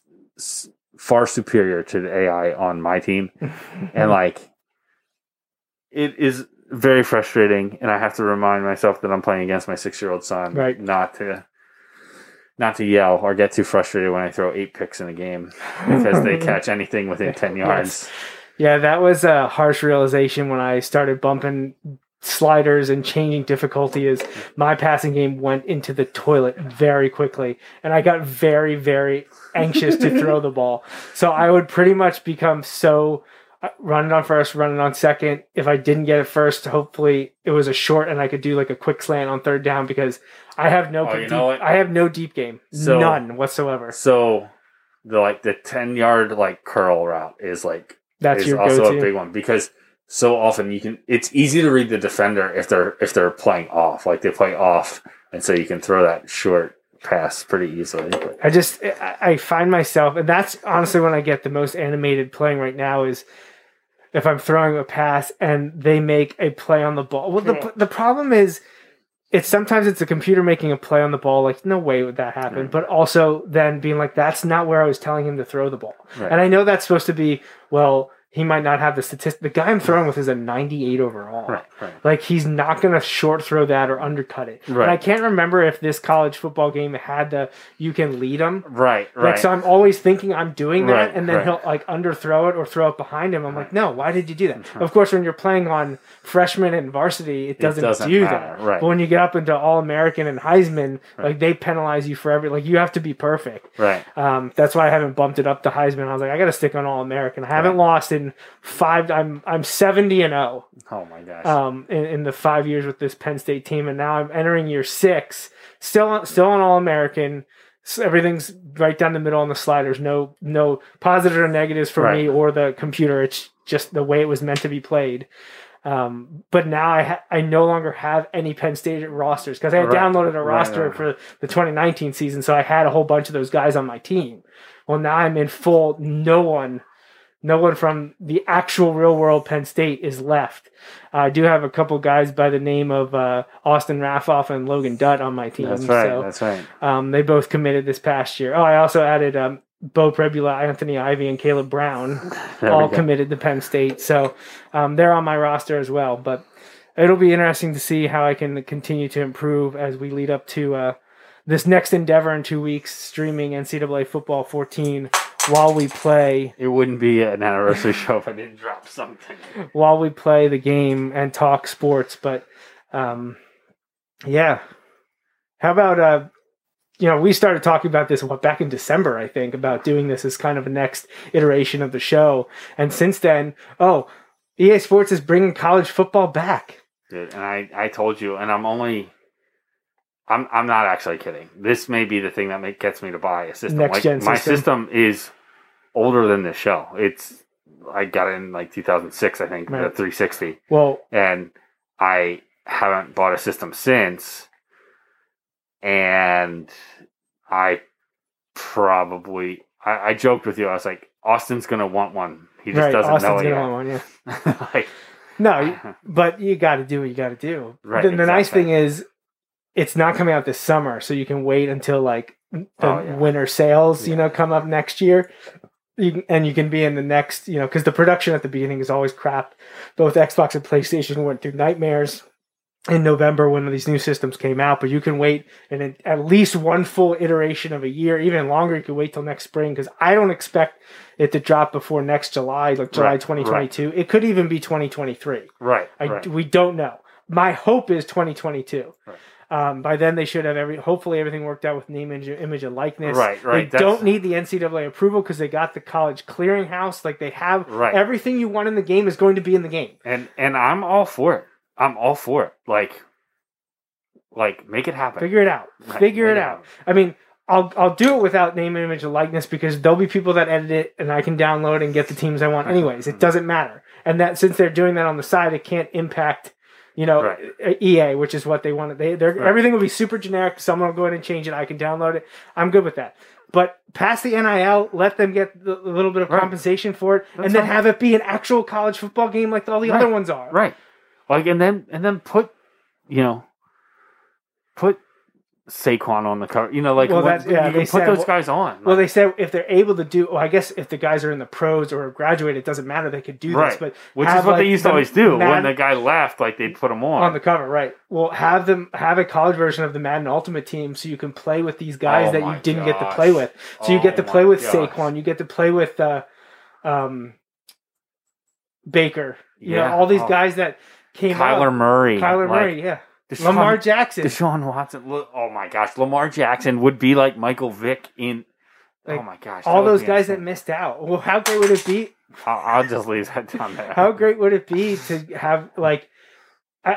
far superior to the AI on my team. *laughs* And like it is very frustrating and i have to remind myself that i'm playing against my six year old son Right. not to not to yell or get too frustrated when i throw eight picks in a game because they *laughs* catch anything within 10 yards. Yeah, that was a harsh realization when I started bumping sliders and changing difficulty is my passing game went into the toilet very quickly and I got very very anxious to throw the ball. So I would pretty much become so uh, running on first, running on second. If I didn't get it first, hopefully it was a short and I could do like a quick slant on third down because I have no Oh, deep? I have no deep game. So- None whatsoever. so the like the 10 yard like curl route is like That's is your also go-to. a big one because so often you can it's easy to read the defender if they're if they're playing off like they play off and so you can throw that short pass pretty easily I just I I find myself, and that's honestly when I get the most animated playing right now is if I'm throwing a pass and they make a play on the ball. Well, the the problem is. It's sometimes it's a computer making a play on the ball, like no way would that happen. Right. But also then being like, that's not where I was telling him to throw the ball. Right. And I know that's supposed to be, well, he might not have the statistic. The guy I'm throwing with is a 98 overall. right right Like he's not going to short throw that or undercut it. Right. And I can't remember if this college football game had the you can lead them. right Like right so, I'm always thinking I'm doing that, Right, and then right. he'll like underthrow it or throw it behind him. I'm like, no, why did you do that? Of course, when you're playing on freshman and varsity, it doesn't, doesn't do matter, that. right. But when you get up into All American and Heisman, like they penalize you for every like you have to be perfect. right Um, that's why I haven't bumped it up to Heisman. I was like, I got to stick on All American. I haven't lost in five. I'm I'm 70 and 0 oh my gosh um, in, in the five years with this Penn State team, and now I'm entering year six, still still an All American. So everything's right down the middle on the sliders. No no positives or negatives for me or the computer. It's just the way it was meant to be played. Um, but now I ha- I no longer have any Penn State rosters because I had Right. downloaded a Right, roster right. for the 2019 season, so I had a whole bunch of those guys on my team. Well, now I'm in full. No one, no one from the actual real world Penn State is left. I do have a couple guys by the name of uh, Austin Raffoff and Logan Dutt on my team. that's right So that's right um, they both committed this past year. Oh, I also added um, Bo Prebula, Anthony Ivy, and Caleb Brown *laughs* all committed to Penn State. So um, they're on my roster as well. But it'll be interesting to see how I can continue to improve as we lead up to uh, this next endeavor in two weeks, streaming NCAA Football 14 while we play It wouldn't be an anniversary *laughs* show if I didn't drop something. while we play the game and talk sports. But um, yeah, how about uh, you know we started talking about this what back in December I think about doing this as kind of a next iteration of the show, and since then, oh, EA Sports is bringing college football back. Dude, and I, I told you, and I'm only, I'm, I'm not actually kidding. This may be the thing that make, gets me to buy a system. Next like gen my system. system is older than this show. It's, I got it in like 2006, I think, Right. the 360, Well, and I haven't bought a system since. And I probably, I, I joked with you. I was like, Austin's gonna want one. He just right, doesn't Austin's know it gonna yet. want one, yeah. *laughs* like, No, *laughs* but you got to do what you got to do. Right, The, the nice thing is, it's not coming out this summer, so you can wait until like the Oh, yeah. winter sales, you know, come up next year. You, can- and you can be in the next, you know, because the production at the beginning is always crap. Both Xbox and PlayStation went through nightmares in November when these new systems came out, but you can wait in at least one full iteration of a year, even longer. You can wait till next spring because I don't expect it to drop before next July, like July Right, 2022. It could even be 2023. right, I, right. We don't know. My hope is 2022. Right. Um, by then, they should have every. Hopefully, everything worked out with name, image, image and likeness. Right, right, They don't need the NCAA approval because they got the college clearinghouse. Like they have Right. everything you want in the game is going to be in the game. and and I'm all for it. I'm all for it. Like, like make it happen. Figure it out. Right, Figure it out. I mean, I'll I'll do it without name, image, and likeness because there'll be people that edit it, and I can download and get the teams I want. Anyways, it *laughs* doesn't matter. And that since they're doing that on the side, it can't impact. You know, Right. EA, which is what they want. They, they're, Right. everything will be super generic. Someone will go in and change it. I can download it. I'm good with that. But pass the NIL, let them get the, a little bit of Right. compensation for it, That's and then have it be an actual college football game like all the other ones are. Right. Like and then and then put, you know, put Saquon on the cover. You know, like Well, when- yeah, you they can put said- those guys on. Well, they said if they're able to do, well, I guess if the guys are in the pros or have graduated, it doesn't matter. They could do right. this, but which have, is what like, they used to always do. Madden- when the guy left, like they'd put him on. on the cover, right? Well, have them have a college version of the Madden Ultimate Team, so you can play with these guys Oh that you didn't get to play with. So you get to Oh play with gosh. Saquon, you get to play with uh, um, Baker. You Yeah. know, all these Oh. guys that came Kyler up. Murray. Kyler like, Murray, yeah. Deshaun- Lamar Jackson. Deshaun Watson. Oh my gosh, Lamar Jackson would be like Michael Vick in. Oh like, oh my gosh, all those guys that missed out. Well, how great would it be I'll, I'll just leave that down there. How great would it be to have like?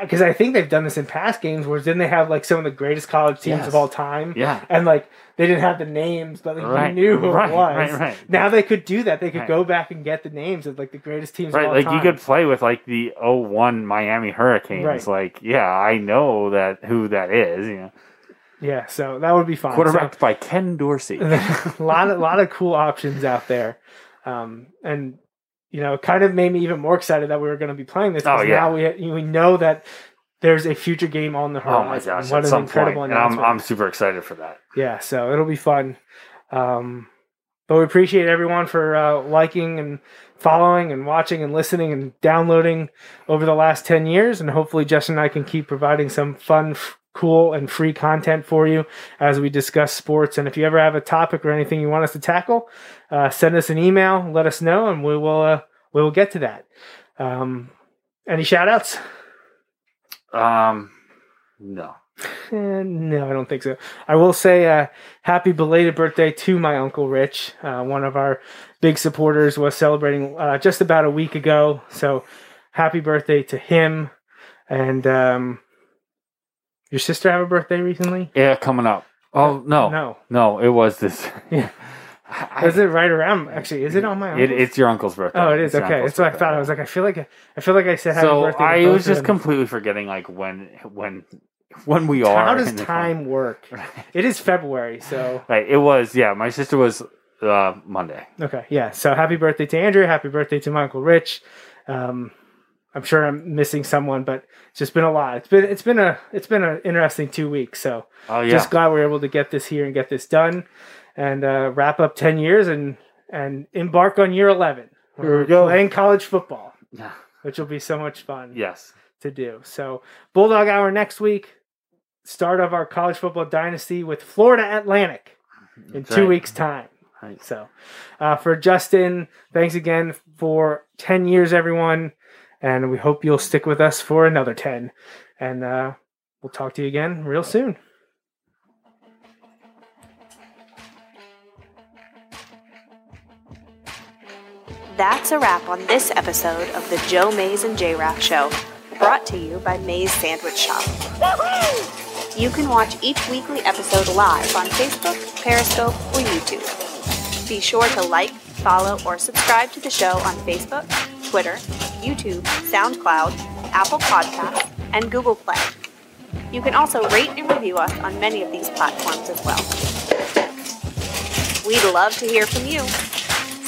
Because I think they've done this in past games, where didn't they have like some of the greatest college teams Yes. of all time? Yeah. and like they didn't have the names, but like, Right, you knew who right, it was. right, right. Now they could do that. They could go back and get the names of like the greatest teams of Right, like time. you could play with like the 01 Miami Hurricanes. Like, yeah, I know that who that is. You know, yeah, so that would be fun. quarterbacked by Ken Dorsey. So, *laughs* a lot of lot of cool options out there, um, and you know, it kind of made me even more excited that we were going to be playing this. Oh, yeah. now we we know that there's a future game on the oh horizon. my gosh, What at an incredible point, and I'm announcement! I'm super excited for that. yeah, so it'll be fun. Um, but we appreciate everyone for uh, liking and following and watching and listening and downloading over the last 10 years. And hopefully, Justin and I can keep providing some fun, f- cool, and free content for you as we discuss sports. And if you ever have a topic or anything you want us to tackle, uh, send us an email, let us know, and we will, uh, we will get to that. Um, any shout outs? Um, no, Eh, no, I don't think so. I will say uh, happy belated birthday to my uncle Rich. Uh, one of our big supporters was celebrating uh, just about a week ago. So happy birthday to him. And um, your sister have a birthday recently? yeah, coming up. Oh no, No. no, it was this. *laughs* Yeah. I- Is it right around? Actually, is it on my? it, it's your uncle's birthday. Oh, it is It's okay. That's what I thought. I was like, I feel like I, I feel like I said happy so birthday. to I was just completely forgetting like when when when we are. How does time work? *laughs* It is February, so Right, it was yeah. My sister was uh, Monday. Okay, yeah. So happy birthday to Andrew. Happy birthday to my uncle Rich. Um, I'm sure I'm missing someone, but it's just been a lot. It's been it's been a it's been an interesting two weeks. So Oh yeah, just glad we are able to get this here and get this done. and uh, wrap up 10 years and, and embark on year 11. Here we go. Playing college football, Yeah. which will be so much fun Yes. to do. So, Bulldog Hour next week, start of our college football dynasty with Florida Atlantic in That's two right. weeks' time. Right. So, uh, for Justin, thanks again for 10 years, everyone. And we hope you'll stick with us for another 10. And uh, we'll talk to you again real soon. That's a wrap on this episode of the Joe Mays and J Raff Show, brought to you by Mays Sandwich Shop. You can watch each weekly episode live on Facebook, Periscope, or YouTube. Be sure to like, follow, or subscribe to the show on Facebook, Twitter, YouTube, SoundCloud, Apple Podcasts, and Google Play. You can also rate and review us on many of these platforms as well. We'd love to hear from you.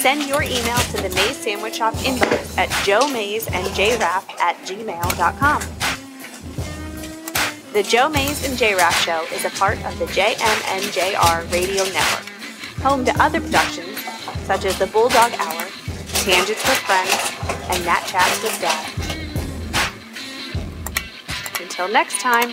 Send your email to the Mays Sandwich Shop inbox at joemaysandjraff at gmail.com. The Joe Mays and J Raff Show is a part of the JMNJR Radio Network, home to other productions such as the Bulldog Hour, Tangents with Friends, and Nat Chats with Dad. Until next time.